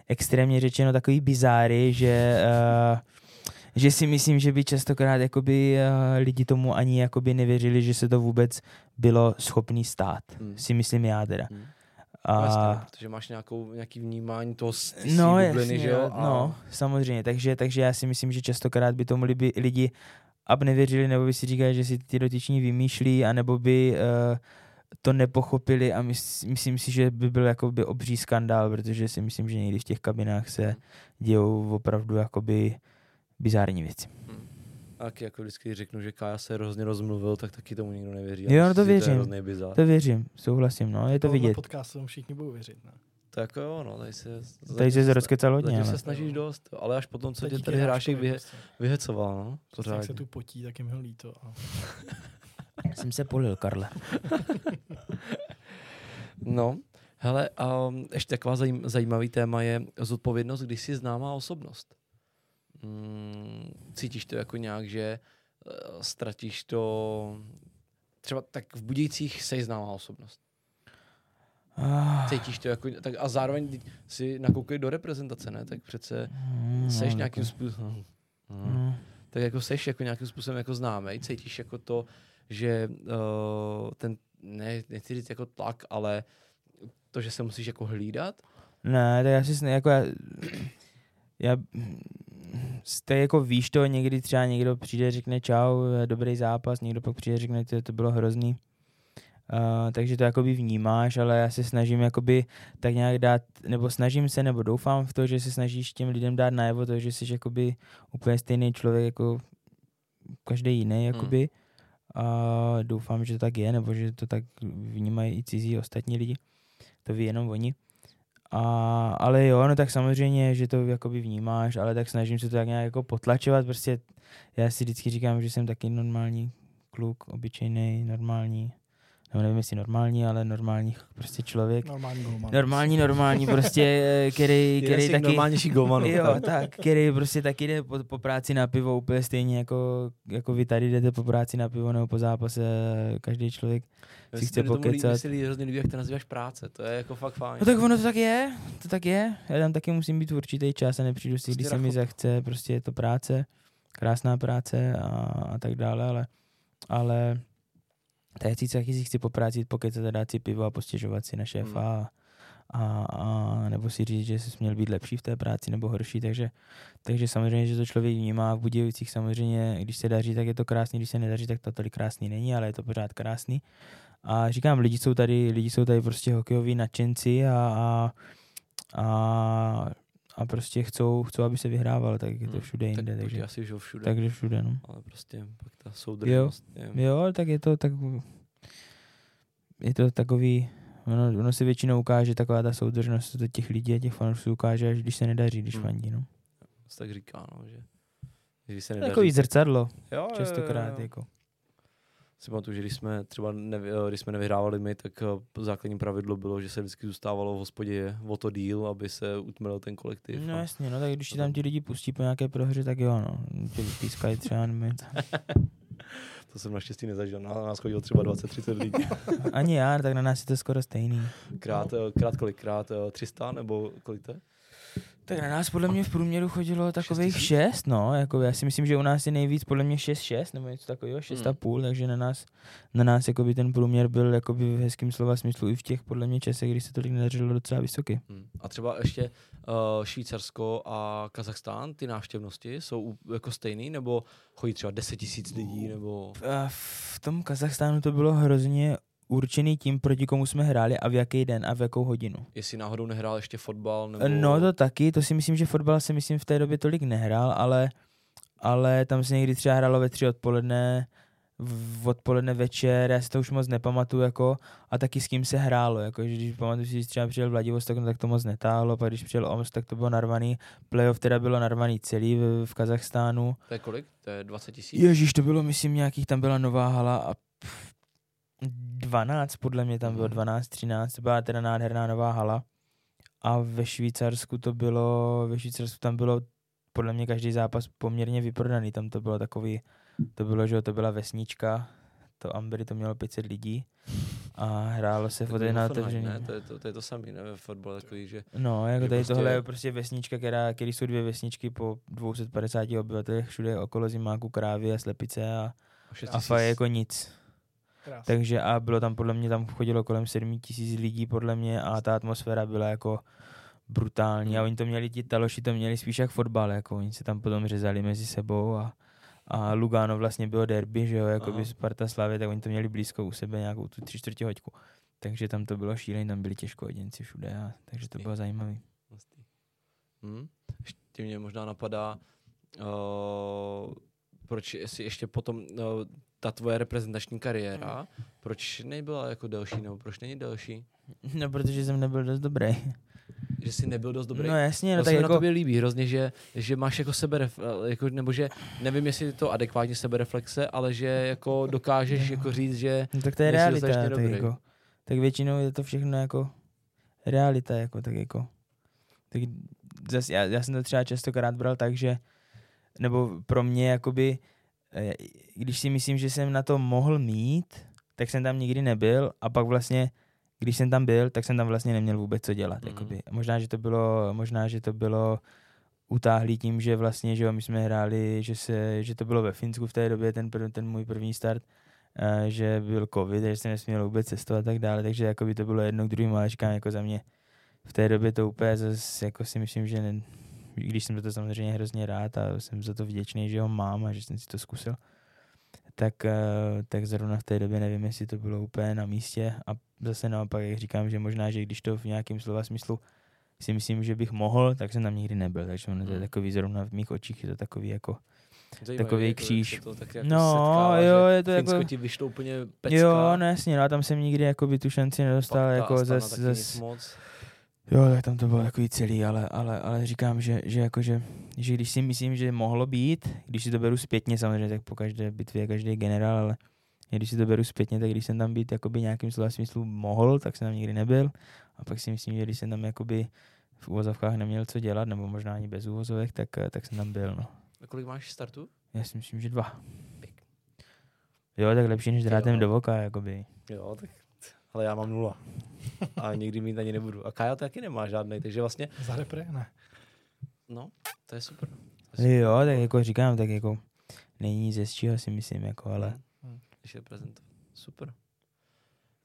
Speaker 2: extrémně řečeno takový bizáry, že uh, že si myslím, že by častokrát jakoby uh, lidi tomu ani jakoby nevěřili, že se to vůbec bylo schopný stát.
Speaker 1: Hmm.
Speaker 2: Si myslím já teda.
Speaker 1: Hmm.
Speaker 2: A,
Speaker 1: No, jasně, protože máš nějakou, nějaký vnímání toho
Speaker 2: no,
Speaker 1: bubliny,
Speaker 2: jasně,
Speaker 1: že jo? A
Speaker 2: no, samozřejmě. Takže, takže já si myslím, že častokrát by tomu lidi ab nevěřili, nebo by si říkali, že si ty dotyční vymýšlí, anebo by uh, to nepochopili a mys, myslím si, že by byl jakoby obří skandál, protože si myslím, že někdy v těch kabinách se dějou opravdu jakoby bizární věci.
Speaker 1: Tak jako vždycky řeknu, že Kája se hrozně rozmluvil, tak taky tomu nikdo nevěří.
Speaker 2: Jo,
Speaker 1: A
Speaker 2: no to věřím.
Speaker 1: To je.
Speaker 2: To věřím, souhlasím, no, je to
Speaker 3: Tohle
Speaker 2: vidět.
Speaker 3: podcastu všichni budou věřit, ne?
Speaker 1: To jako jo, no, tady se...
Speaker 2: Tady se zrozkecal hodně,
Speaker 1: Zatím
Speaker 2: ale.
Speaker 1: se snažíš dost, ale až potom, co tě tady hrášek vyhe,
Speaker 3: prostě.
Speaker 1: vyhecoval, no,
Speaker 3: Prostě jak se
Speaker 1: pořádně.
Speaker 3: tu potí, tak jim ho líto. A...
Speaker 2: Jsem se polil, Karle.
Speaker 1: No, hele, um, ještě taková zajím, zajímavý téma je zodpovědnost, když jsi známá osobnost. Mm, cítíš to jako nějak, že uh, ztratíš to... Třeba tak v Budějcích jsi známá osobnost.
Speaker 2: Ah,
Speaker 1: Cítíš to jako... Tak a zároveň si nakoukej do reprezentace, ne? Tak přece
Speaker 2: mm,
Speaker 1: seš
Speaker 2: no,
Speaker 1: nějakým
Speaker 2: jako-
Speaker 1: způsobem...
Speaker 2: mm.
Speaker 1: tak jako seš jako nějakým způsobem jako známý, cítíš jako to, že uh, ten, ne, nechci říct jako tlak, ale to, že se musíš jako hlídat,
Speaker 2: Ne, tak já si jako já, já jako víš to, někdy třeba někdo přijde, řekne čau, dobrý zápas, někdo pak přijde, řekne, to, to bylo hrozný. Uh, takže to jakoby vnímáš, ale já se snažím jakoby tak nějak dát, nebo snažím se, nebo doufám v to, že se snažíš těm lidem dát najevo to, že jsi jakoby úplně stejný člověk jako každý jiný,
Speaker 1: Hmm.
Speaker 2: jakoby. A doufám, že to tak je, nebo že to tak vnímají i cizí ostatní lidi. To ví jenom oni. A, ale jo, no tak samozřejmě, že to jakoby vnímáš, ale tak snažím se to tak nějak jako potlačovat, prostě já si vždycky říkám, že jsem taky normální kluk, obyčejný, normální, nebo nevím jestli normální, ale normální prostě člověk.
Speaker 3: Normální golman.
Speaker 2: Normální, normální, prostě, eh, který, který taky...
Speaker 1: normálnějších golmanů.
Speaker 2: Jo,
Speaker 1: tak.
Speaker 2: tak, který prostě taky jde po, po, práci na pivo úplně stejně jako, jako vy tady jdete po práci na pivo nebo po zápase, každý člověk. Si
Speaker 1: se
Speaker 2: chce pokecat.
Speaker 1: mně se hrozně líbí, jak to nazýváš práce. To je jako fakt fajn.
Speaker 2: No tak ono to tak je, to tak je. Já tam taky musím být určitý čas a nepřijdu si, když se mi zachce, prostě je to práce, krásná práce a, a tak dále, ale, ale tak si taky si chci po práci jít pokecat a dát si pivo a postěžovat si na šéfa
Speaker 1: Hmm.
Speaker 2: a, a, a, nebo si říct, že jsi měl být lepší v té práci nebo horší, takže, takže samozřejmě, že to člověk vnímá v Budějovicích samozřejmě, když se daří, tak je to krásný, když se nedaří, tak to tolik krásný není, ale je to pořád krásný. A říkám, lidi jsou tady, lidi jsou tady prostě hokejoví nadšenci a, a, a, a prostě chcou, chcou, aby se vyhrával, tak je to
Speaker 1: Hmm,
Speaker 2: všude jinde,
Speaker 1: tak
Speaker 2: takže,
Speaker 1: asi žil všude.
Speaker 2: takže všude, no.
Speaker 1: Ale prostě pak ta soudržnost. je-
Speaker 2: Jo, tak je to tak, je to takový, ono, ono se většinou ukáže taková ta soudržnost to těch lidí a těch fanoušků ukáže, až když se nedaří, když
Speaker 1: Hmm.
Speaker 2: fandí, no.
Speaker 1: se tak říká, no, že když se
Speaker 2: To
Speaker 1: nedaří.
Speaker 2: Takový zrcadlo,
Speaker 1: jo, jo,
Speaker 2: častokrát,
Speaker 1: jo, jo.
Speaker 2: jako.
Speaker 1: Si pamatuju, že když jsme třeba nevy, eh, když jsme nevyhrávali my, tak eh, základní pravidlo bylo, že se vždycky zůstávalo v hospodě o to díl, aby se utmelil ten kolektiv.
Speaker 2: No
Speaker 1: a-
Speaker 2: jasně, no tak když ti tam ti lidi pustí po nějaké prohře, tak jo, no. Tě vypískají třeba.
Speaker 1: To jsem naštěstí nezažil. Na nás chodilo třeba 20-30 lidí.
Speaker 2: Ani já, tak na nás je to skoro stejný.
Speaker 1: Krát, eh, krát kolik? Krát eh, 300 nebo kolik to je?
Speaker 2: Tak na nás podle mě v průměru chodilo takových
Speaker 1: tisíc?
Speaker 2: šest, no, jako já si myslím, že u nás je nejvíc podle mě 6-6 nebo něco takového, 6 a
Speaker 1: Hmm.
Speaker 2: půl, takže na nás, na nás jakoby ten průměr byl jakoby v hezkém slova smyslu i v těch podle mě časech, kdy se tolik nedařilo docela vysoký.
Speaker 1: Hmm. A třeba ještě uh, Švýcarsko a Kazachstán, ty návštěvnosti jsou jako stejný, nebo chodí třeba 10 tisíc lidí, nebo...
Speaker 2: A v tom Kazachstánu to bylo hrozně určený tím, proti komu jsme hráli a v jaký den a v jakou hodinu.
Speaker 1: Jestli náhodou nehrál ještě fotbal, nebo...
Speaker 2: No to taky, to si myslím, že fotbal se myslím v té době tolik nehrál, ale, ale tam se někdy třeba hrálo ve tři odpoledne, v odpoledne večer, já si to už moc nepamatuju, jako, a taky s kým se hrálo, jako, že když pamatuju si, když třeba přijel Vladivostok, no, tak to moc netáhlo, pak když přijel Omsk, tak to bylo narvaný, playoff teda bylo narvaný celý v, v Kazachstánu.
Speaker 1: To je kolik? To je 20 tisíc?
Speaker 2: Ježíš, to bylo, myslím, nějakých, tam byla nová hala a pff, 12, podle mě tam bylo
Speaker 1: Mhm.
Speaker 2: 12, 13, to byla teda nádherná nová hala. A ve Švýcarsku to bylo, ve Švýcarsku tam bylo podle mě každý zápas poměrně vyprodaný, tam to bylo takový, to bylo, že to byla vesnička, to Ambery to mělo 500 lidí a hrálo se
Speaker 1: to
Speaker 2: na
Speaker 1: je
Speaker 2: otevření.
Speaker 1: Ne, to je to, to, je to samý, ne, ve fotbale takový, že
Speaker 2: No, jako
Speaker 1: že
Speaker 2: tady
Speaker 1: prostě-
Speaker 2: tohle je prostě vesnička, která, který jsou dvě vesničky po 250 obyvatelích, všude okolo zimáku krávy a slepice a,
Speaker 1: 6
Speaker 2: a fakt jako nic.
Speaker 3: Krásný.
Speaker 2: Takže a bylo tam podle mě, tam chodilo kolem 7 tisíc lidí podle mě a ta atmosféra byla jako brutální a
Speaker 1: Hmm.
Speaker 2: oni to měli, ti taloši to měli spíš jak fotbal, jako oni se tam potom řezali mezi sebou a, a Lugano vlastně bylo derby, že jo, jako by Sparta Slavě, tak oni to měli blízko u sebe nějakou tu tři čtvrtě hoďku. Takže tam to bylo šílené, tam byli těžkohoděnci všude, a, takže to bylo zajímavé.
Speaker 1: Hustý. Hm? Ještě mě možná napadá, uh, proč jestli ještě potom uh, ta tvoje reprezentační kariéra, proč nebyla jako delší, nebo proč není delší?
Speaker 2: No, protože jsem nebyl dost dobrý.
Speaker 1: Že jsi nebyl dost dobrý?
Speaker 2: No jasně, no
Speaker 1: No,
Speaker 2: tak
Speaker 1: se mi
Speaker 2: jako...
Speaker 1: na tobě líbí hrozně, že, že máš jako sebe, jako, nebo že nevím, jestli je to adekvátní sebereflexe, ale že jako dokážeš jako říct, že
Speaker 2: No, tak to je realita, tak,
Speaker 1: dobrý.
Speaker 2: jako, tak většinou je to všechno jako realita, jako, tak jako. Tak zas, já, já, jsem to třeba častokrát bral tak, že, nebo pro mě, jakoby, eh, když si myslím, že jsem na to mohl mít, tak jsem tam nikdy nebyl a pak vlastně, když jsem tam byl, tak jsem tam vlastně neměl vůbec co dělat.
Speaker 1: Mhm.
Speaker 2: Mm-hmm. Jakoby. Možná, že to bylo, možná, že to bylo utáhlý tím, že vlastně, že jo, my jsme hráli, že, se, že to bylo ve Finsku v té době, ten, prv, ten můj první start, a že byl covid, takže jsem nesměl vůbec cestovat a tak dále, takže jako by to bylo jedno k druhému, ale říkám, jako za mě v té době to úplně zase, jako si myslím, že ne, když jsem za to samozřejmě hrozně rád a jsem za to vděčný, že ho mám a že jsem si to zkusil, tak, eh, tak zrovna v té době nevím, jestli to bylo úplně na místě a zase naopak, jak říkám, že možná, že když to v nějakém slova smyslu si myslím, že bych mohl, tak jsem tam nikdy nebyl, takže ono to je
Speaker 1: Hmm.
Speaker 2: takový zrovna v mých očích, je to takový jako,
Speaker 1: Zajímavý,
Speaker 2: Takový
Speaker 1: jako, jak
Speaker 2: kříž.
Speaker 1: To tak jako
Speaker 2: No,
Speaker 1: setkává,
Speaker 2: jo, je to
Speaker 1: Finsko
Speaker 2: jako-
Speaker 1: ti vyšlo úplně pecka.
Speaker 2: jo, no jasně, no a tam jsem nikdy jako by tu šanci nedostal,
Speaker 1: pak
Speaker 2: jako
Speaker 1: Astana
Speaker 2: zas,
Speaker 1: moc.
Speaker 2: Jo, tak tam to bylo takový celý, ale, ale, ale říkám, že, že, jako, že, že když si myslím, že mohlo být, když si to beru zpětně samozřejmě, tak po každé bitvě je každý generál, ale když si to beru zpětně, tak když jsem tam být jakoby nějakým slova smyslu mohl, tak jsem tam nikdy nebyl. A pak si myslím, že když jsem tam jakoby v úvozovkách neměl co dělat, nebo možná ani bez úvozovek, tak, tak jsem tam byl. No.
Speaker 1: A kolik máš startu?
Speaker 2: Já si myslím, že dva.
Speaker 1: Pěk.
Speaker 2: Jo, tak lepší než drátem
Speaker 1: jo.
Speaker 2: do voka, jakoby.
Speaker 1: Jo, tak ale já mám nula. A nikdy mít ani nebudu. A Kaja taky nemá žádný, takže vlastně,
Speaker 3: Za repre? Ne.
Speaker 1: no, to je super. To je
Speaker 2: Jo, tak jako říkám, tak jako není nic ze čeho si myslím, jako, ale
Speaker 1: Hmm. Když je prezentovat. Super.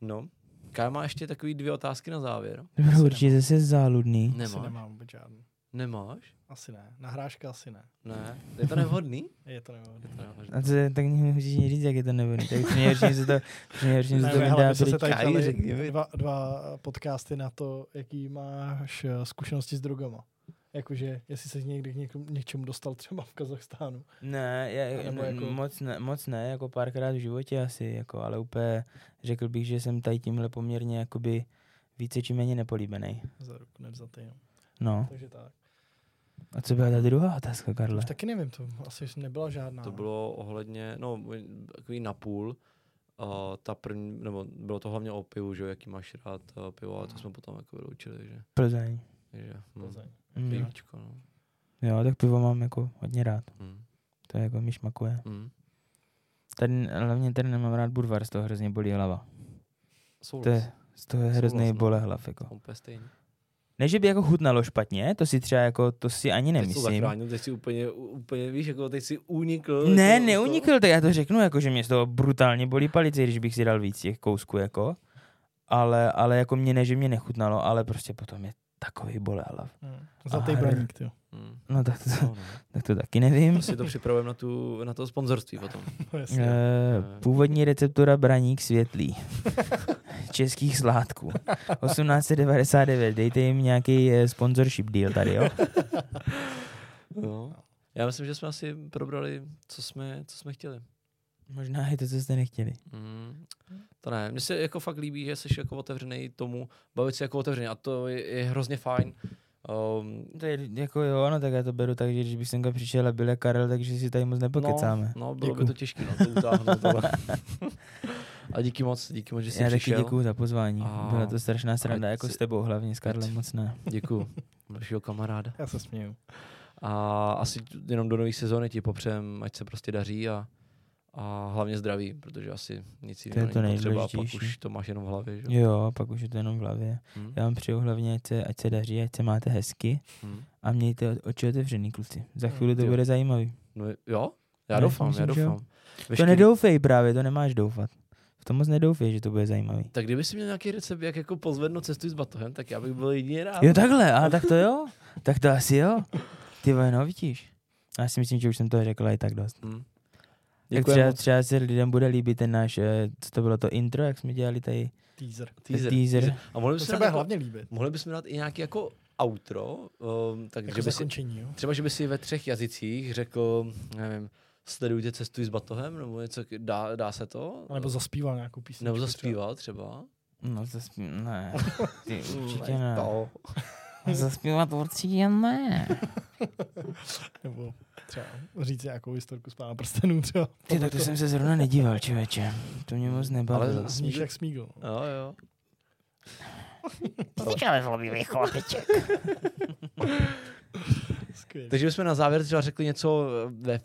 Speaker 1: No, Kaja má ještě takový dvě otázky na závěr.
Speaker 2: Určitě zase záludný.
Speaker 3: Asi
Speaker 1: Nemáš?
Speaker 3: nemám vůbec žádný.
Speaker 1: Nemáš?
Speaker 3: Asi ne. Nahráška asi ne.
Speaker 1: Ne. Je to nevhodný?
Speaker 3: Je to nevhodné.
Speaker 1: Je to nevhodný.
Speaker 2: A to, tak můžeš mi říct, jak je to nevhodný. Tak při nejhorším se to, při nejhorším se
Speaker 3: Ne,
Speaker 2: to vydá
Speaker 3: se tady
Speaker 1: mi.
Speaker 3: dva, dva podcasty na to, jaký máš eh, zkušenosti s drogama. Jakože, jestli se někdy k někomu, něčemu dostal třeba v Kazachstánu.
Speaker 2: Ne, já,
Speaker 3: Nebo
Speaker 2: ne,
Speaker 3: jako-
Speaker 2: moc, ne, moc ne, jako párkrát v životě asi, jako, ale úplně řekl bych, že jsem tady tímhle poměrně jakoby více či méně nepolíbený.
Speaker 3: Za ruku nevzatý, no.
Speaker 2: No.
Speaker 3: Takže tak.
Speaker 2: A co byla ta druhá otázka, Karle?
Speaker 3: Už taky nevím, to asi nebyla žádná.
Speaker 1: To bylo ohledně, no, takový napůl. Uh, ta první, nebo bylo to hlavně o pivu, že jo, jaký máš rád uh, pivo, ale to jsme potom jako vyloučili, že,
Speaker 2: Plzeň.
Speaker 1: že hm,
Speaker 3: Plzeň.
Speaker 2: Mm.
Speaker 1: pivíčko, no.
Speaker 2: Jo, tak pivo mám jako hodně rád.
Speaker 1: Hm,
Speaker 2: To je jako mi šmakuje.
Speaker 1: hm.
Speaker 2: Tady, hlavně tady nemám rád Budvar, z toho hrozně bolí hlava.
Speaker 1: Souhlas.
Speaker 2: To je, z toho je hrozný
Speaker 1: Souhlas, no.
Speaker 2: bole hlav, jako.
Speaker 1: Úplně stejný.
Speaker 2: Ne, že by jako chutnalo špatně, to si třeba jako, to si ani
Speaker 1: Teď
Speaker 2: nemyslím.
Speaker 1: zachránil, teď si úplně, úplně, víš, jako teď si unikl.
Speaker 2: Ne,
Speaker 1: jako
Speaker 2: neunikl, tak já to řeknu, jako, že mě z toho brutálně bolí palice, když bych si dal víc těch kousků, jako. Ale, ale jako mě ne, že mě nechutnalo, ale prostě potom je takový bole hlav.
Speaker 3: Hmm. Zlatý braník, ty.
Speaker 1: Hm.
Speaker 2: No tak to,
Speaker 1: No, no.
Speaker 2: tak to taky nevím.
Speaker 1: Si to připravujeme na, tu, na to sponzorství potom.
Speaker 3: No, jasně.
Speaker 2: Eh, Původní receptura braník světlý. Českých sládků. 1899. Dejte jim nějaký eh, sponsorship deal tady, jo?
Speaker 1: No. Já myslím, že jsme asi probrali, co jsme, co jsme chtěli.
Speaker 2: Možná je to, co jste nechtěli.
Speaker 1: Mm, to ne, mně se jako fakt líbí, že jsi jako otevřený tomu, bavit se jako otevřený a to je, je hrozně fajn. Um,
Speaker 2: To je jako jo, no tak já to beru tak, že když bych semka přišel a byl jak Karel, takže si tady moc nepokecáme.
Speaker 1: No, no bylo
Speaker 3: Děkuju.
Speaker 1: by to těžké no, to utáhnout. Ale. a díky moc, díky moc, že jsi
Speaker 2: Já taky
Speaker 1: přišel.
Speaker 2: děkuju za pozvání.
Speaker 1: A-
Speaker 2: Byla to strašná sranda, jako
Speaker 1: si-
Speaker 2: s tebou hlavně, s Karlem moc ne.
Speaker 1: Děkuju. Dalšího kamaráda.
Speaker 3: Já se směju.
Speaker 1: A asi jenom do nové sezóny ti popřem, ať se prostě daří a, a hlavně zdraví, protože asi nic
Speaker 2: To
Speaker 1: jiného
Speaker 2: to
Speaker 1: není potřeba pak už to máš jenom v hlavě. Že?
Speaker 2: Jo, pak už je to jenom v hlavě.
Speaker 1: Hm?
Speaker 2: Já vám přeju hlavně, ať se, ať se daří, ať se máte hezky
Speaker 1: Hm?
Speaker 2: a mějte oči otevřený, kluci. Za chvíli to
Speaker 1: jo.
Speaker 2: bude zajímavý.
Speaker 1: No, jo? Já
Speaker 2: Ne,
Speaker 1: doufám, já
Speaker 2: myslím, jo.
Speaker 1: doufám.
Speaker 2: To
Speaker 1: Veškerý-
Speaker 2: nedoufej právě, to nemáš doufat. V tom moc nedoufej, že to bude zajímavý.
Speaker 1: Tak kdyby si měl nějaký recept, jak jako pozvednout cestu s batohem, tak já bych byl jedině rád.
Speaker 2: Jo, takhle, a tak to jo. Tak to asi jo. Ty vole, no vidíš. Já si myslím, že už jsem to řekl i tak dost.
Speaker 1: Hm.
Speaker 2: Tak třeba, třeba se lidem bude líbit ten náš, eh, co to bylo to intro, jak jsme dělali tady.
Speaker 3: Teaser.
Speaker 1: Teaser.
Speaker 2: teaser.
Speaker 1: A mohli
Speaker 3: To se
Speaker 1: bychom,
Speaker 3: bude
Speaker 1: dát, jako,
Speaker 3: hlavně líbit.
Speaker 1: mohli bychom dát i nějaký jako outro, um, tak
Speaker 3: Jako
Speaker 1: že by si,
Speaker 3: jo?
Speaker 1: třeba, že by si ve třech jazycích řekl, nevím, sledujte cestuj s batohem, nebo něco, dá, dá se to?
Speaker 3: A Nebo zaspíval nějakou písničku.
Speaker 1: nebo zaspíval třeba?
Speaker 2: No zaspí... ne. Ty určitě
Speaker 1: Ne.
Speaker 2: Zaspívat určitě ne.
Speaker 3: Nebo třeba říct nějakou historku z pána prstenů třeba.
Speaker 2: Ty, tak to jsem se zrovna nedíval, člověče. To mě moc nebavilo.
Speaker 1: Ale-
Speaker 3: Zníš jak smígl.
Speaker 1: Jo, jo.
Speaker 4: Říkáme zlobivý chlapiček.
Speaker 3: Skvělý.
Speaker 1: Takže bychom na závěr třeba řekli něco ve, eh,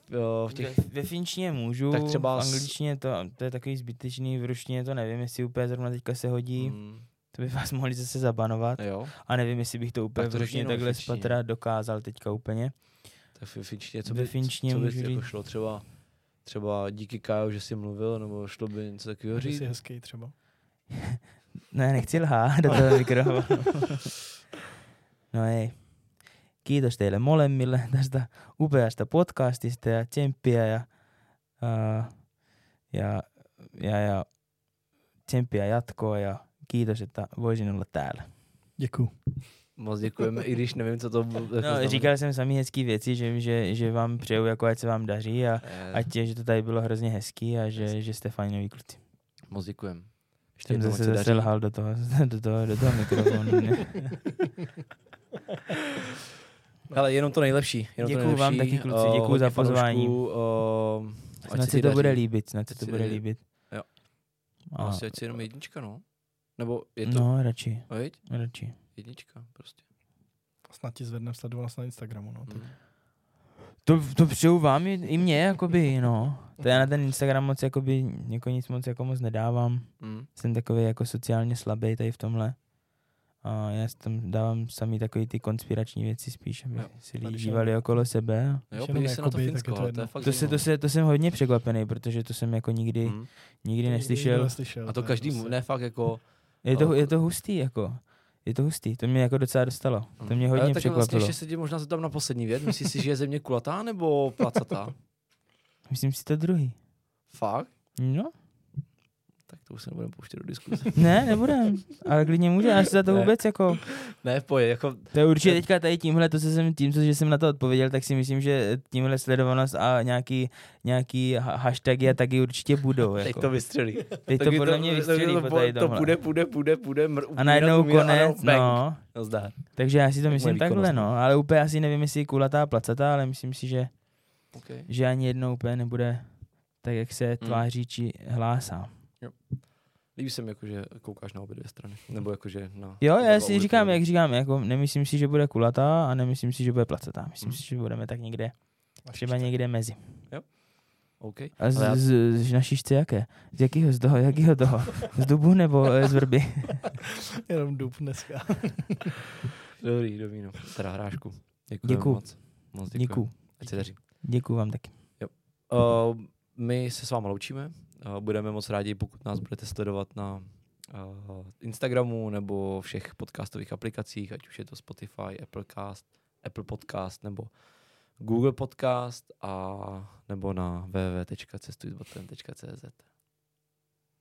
Speaker 1: v těch...
Speaker 2: Ve, ve finštině můžu,
Speaker 1: Tak třeba
Speaker 2: v angličtině to, to je takový zbytečný, v ruštině to nevím, jestli úplně zrovna teďka se hodí.
Speaker 1: Mm,
Speaker 2: To by vás mohli zase zabanovat.
Speaker 1: jo,
Speaker 2: A nevím, jestli bych to úplně
Speaker 1: Tak to
Speaker 2: v ruštině takhle z dokázal teďka úplně.
Speaker 1: Tak v finštině, co
Speaker 2: Ve
Speaker 1: by, co by jako
Speaker 2: říct.
Speaker 1: šlo třeba, třeba díky Kájo, že jsi mluvil, nebo šlo by něco takového říct?
Speaker 3: jsi hezký třeba.
Speaker 2: Ne, nechci lhát do toho mikrofonu. no hej. kiitos teille molemmille tästä upeasta podcastista ja tsemppiä ja, ää, ja, ja, ja tsemppiä jatkoa ja kiitos, että voisin olla täällä.
Speaker 3: Děkuju.
Speaker 1: Moc děkujeme, i když nevím, co to jako
Speaker 2: No, říkal jsem samý hezký věci, že, že, že vám přeju, jako ať se vám daří a
Speaker 1: Eh,
Speaker 2: ať je, že to tady bylo hrozně hezký a že, že jste fajnoví kluci.
Speaker 1: Moc děkujem. Ještě
Speaker 2: Jsem zase
Speaker 1: se
Speaker 2: zase lhal do toho, do toho, do toho mikrofonu.
Speaker 1: Hele, jenom to nejlepší. Jenom
Speaker 2: Děkuju
Speaker 1: to
Speaker 2: vám
Speaker 1: nejlepší.
Speaker 2: taky, kluci, děkuju za pozvání.
Speaker 1: ať
Speaker 2: Snad
Speaker 1: se
Speaker 2: to
Speaker 1: daří.
Speaker 2: bude líbit, snad se to bude líbit.
Speaker 1: Jo.
Speaker 2: A,
Speaker 1: Asi ať si jenom jednička, no. Nebo je to,
Speaker 2: no, radši,
Speaker 1: veď?
Speaker 2: radši.
Speaker 1: Jednička, prostě.
Speaker 3: Snad ti zvedneme sledovanost na Instagramu. No. Tak.
Speaker 1: Mm.
Speaker 2: To, to přeju vám i, i mě, jakoby, no. To já na ten Instagram moc, jakoby, jako nic moc, jako moc nedávám.
Speaker 1: Mm.
Speaker 2: Jsem takový jako sociálně slabý tady v tomhle. A já si tam dávám samý takový ty konspirační věci spíš, aby
Speaker 1: Jo.
Speaker 2: si lidi dívali okolo sebe.
Speaker 1: Jo, se na to Finsko,
Speaker 3: to
Speaker 1: to je fakt
Speaker 2: To, se, to, se, to jsem hodně překvapený, protože to jsem jako nikdy,
Speaker 1: Mm.
Speaker 2: nikdy
Speaker 3: To
Speaker 2: neslyšel.
Speaker 3: neslyšel.
Speaker 1: A to každý, ne fakt jako...
Speaker 2: Je to, je to hustý, jako. Je to hustý, to mě jako docela dostalo. To mě
Speaker 1: Ale
Speaker 2: hodně
Speaker 1: tak vlastně
Speaker 2: překvapilo.
Speaker 1: ještě se tě možná zeptám na poslední věc. Myslíš si, že je země kulatá nebo placatá?
Speaker 2: Myslím si to druhý.
Speaker 1: Fakt?
Speaker 2: No,
Speaker 1: Tak to už se nebudeme pouštět do diskuze.
Speaker 2: ne, nebudem. Ale klidně může, si za to
Speaker 1: Ne.
Speaker 2: vůbec jako...
Speaker 1: ne, pohodě, jako...
Speaker 2: To je určitě teďka tady tímhle, to co jsem, tím, co, že jsem na to odpověděl, tak si myslím, že tímhle sledovanost a nějaký, nějaký ha- hashtagy a tagy určitě budou.
Speaker 1: Teď
Speaker 2: Jako.
Speaker 1: to vystřelí.
Speaker 2: Teď to
Speaker 1: Taky
Speaker 2: podle mě vystřelí
Speaker 1: to,
Speaker 2: po
Speaker 1: to,
Speaker 2: tady
Speaker 1: to
Speaker 2: tomhle.
Speaker 1: půjde, půjde, půjde, půjde. Mr,
Speaker 2: A najednou konec, no.
Speaker 1: no. Zdá.
Speaker 2: Takže já si to
Speaker 1: Tak
Speaker 2: myslím takhle, no. Ale úplně asi nevím, jestli kulatá, placatá, ale myslím si, že,
Speaker 1: Okay.
Speaker 2: že ani jednou úplně nebude tak, jak se
Speaker 1: Hmm.
Speaker 2: tváří či hlásá.
Speaker 1: Líbí se mi, jako, že koukáš na obě dvě strany. Nebo jakože na...
Speaker 2: Jo, já si říkám, jak říkám, jako nemyslím si, že bude kulatá a nemyslím si, že bude placatá. Myslím
Speaker 1: Hmm.
Speaker 2: si, že budeme tak někde,
Speaker 3: Na
Speaker 2: třeba
Speaker 3: šířce.
Speaker 2: někde mezi.
Speaker 1: OK.
Speaker 2: A z,
Speaker 1: já-
Speaker 2: z, z, na šířce jaké? Z jakého? Z toho, jakého toho? Z dubu nebo eh, z vrby?
Speaker 3: Jenom dub dneska.
Speaker 1: Dobrý, dobrý, no. Teda hrášku. Děkuji
Speaker 2: Děkuju.
Speaker 1: moc. Moc děkuji.
Speaker 2: Děkuju.
Speaker 1: Ať se daří.
Speaker 2: Děkuju vám taky.
Speaker 1: Uh, my se s váma loučíme. Uh, budeme moc rádi, pokud nás budete sledovat na uh, Instagramu nebo všech podcastových aplikacích, ať už je to Spotify, Applecast, Apple Podcast nebo Google Podcast a nebo na www.cestujsbatem.cz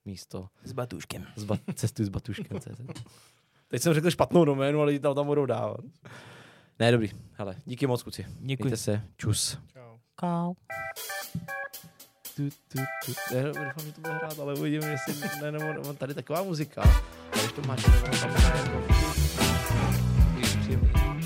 Speaker 1: místo
Speaker 2: S batuškem.
Speaker 1: z ba- cestuj s batuškem.cz Teď jsem řekl špatnou doménu, ale lidi tam, tam budou dávat. Ne, dobrý. Hele, díky moc, kluci.
Speaker 2: Děkuji.
Speaker 1: Mějte se. Čus.
Speaker 3: Čau.
Speaker 2: Kau
Speaker 1: tu, tu, tu. Ne, doufám, že to bude hrát, ale uvidím, jestli ne, nebo, nebo tady taková muzika. A když to máš, nebo tam je jako... Je příjemný.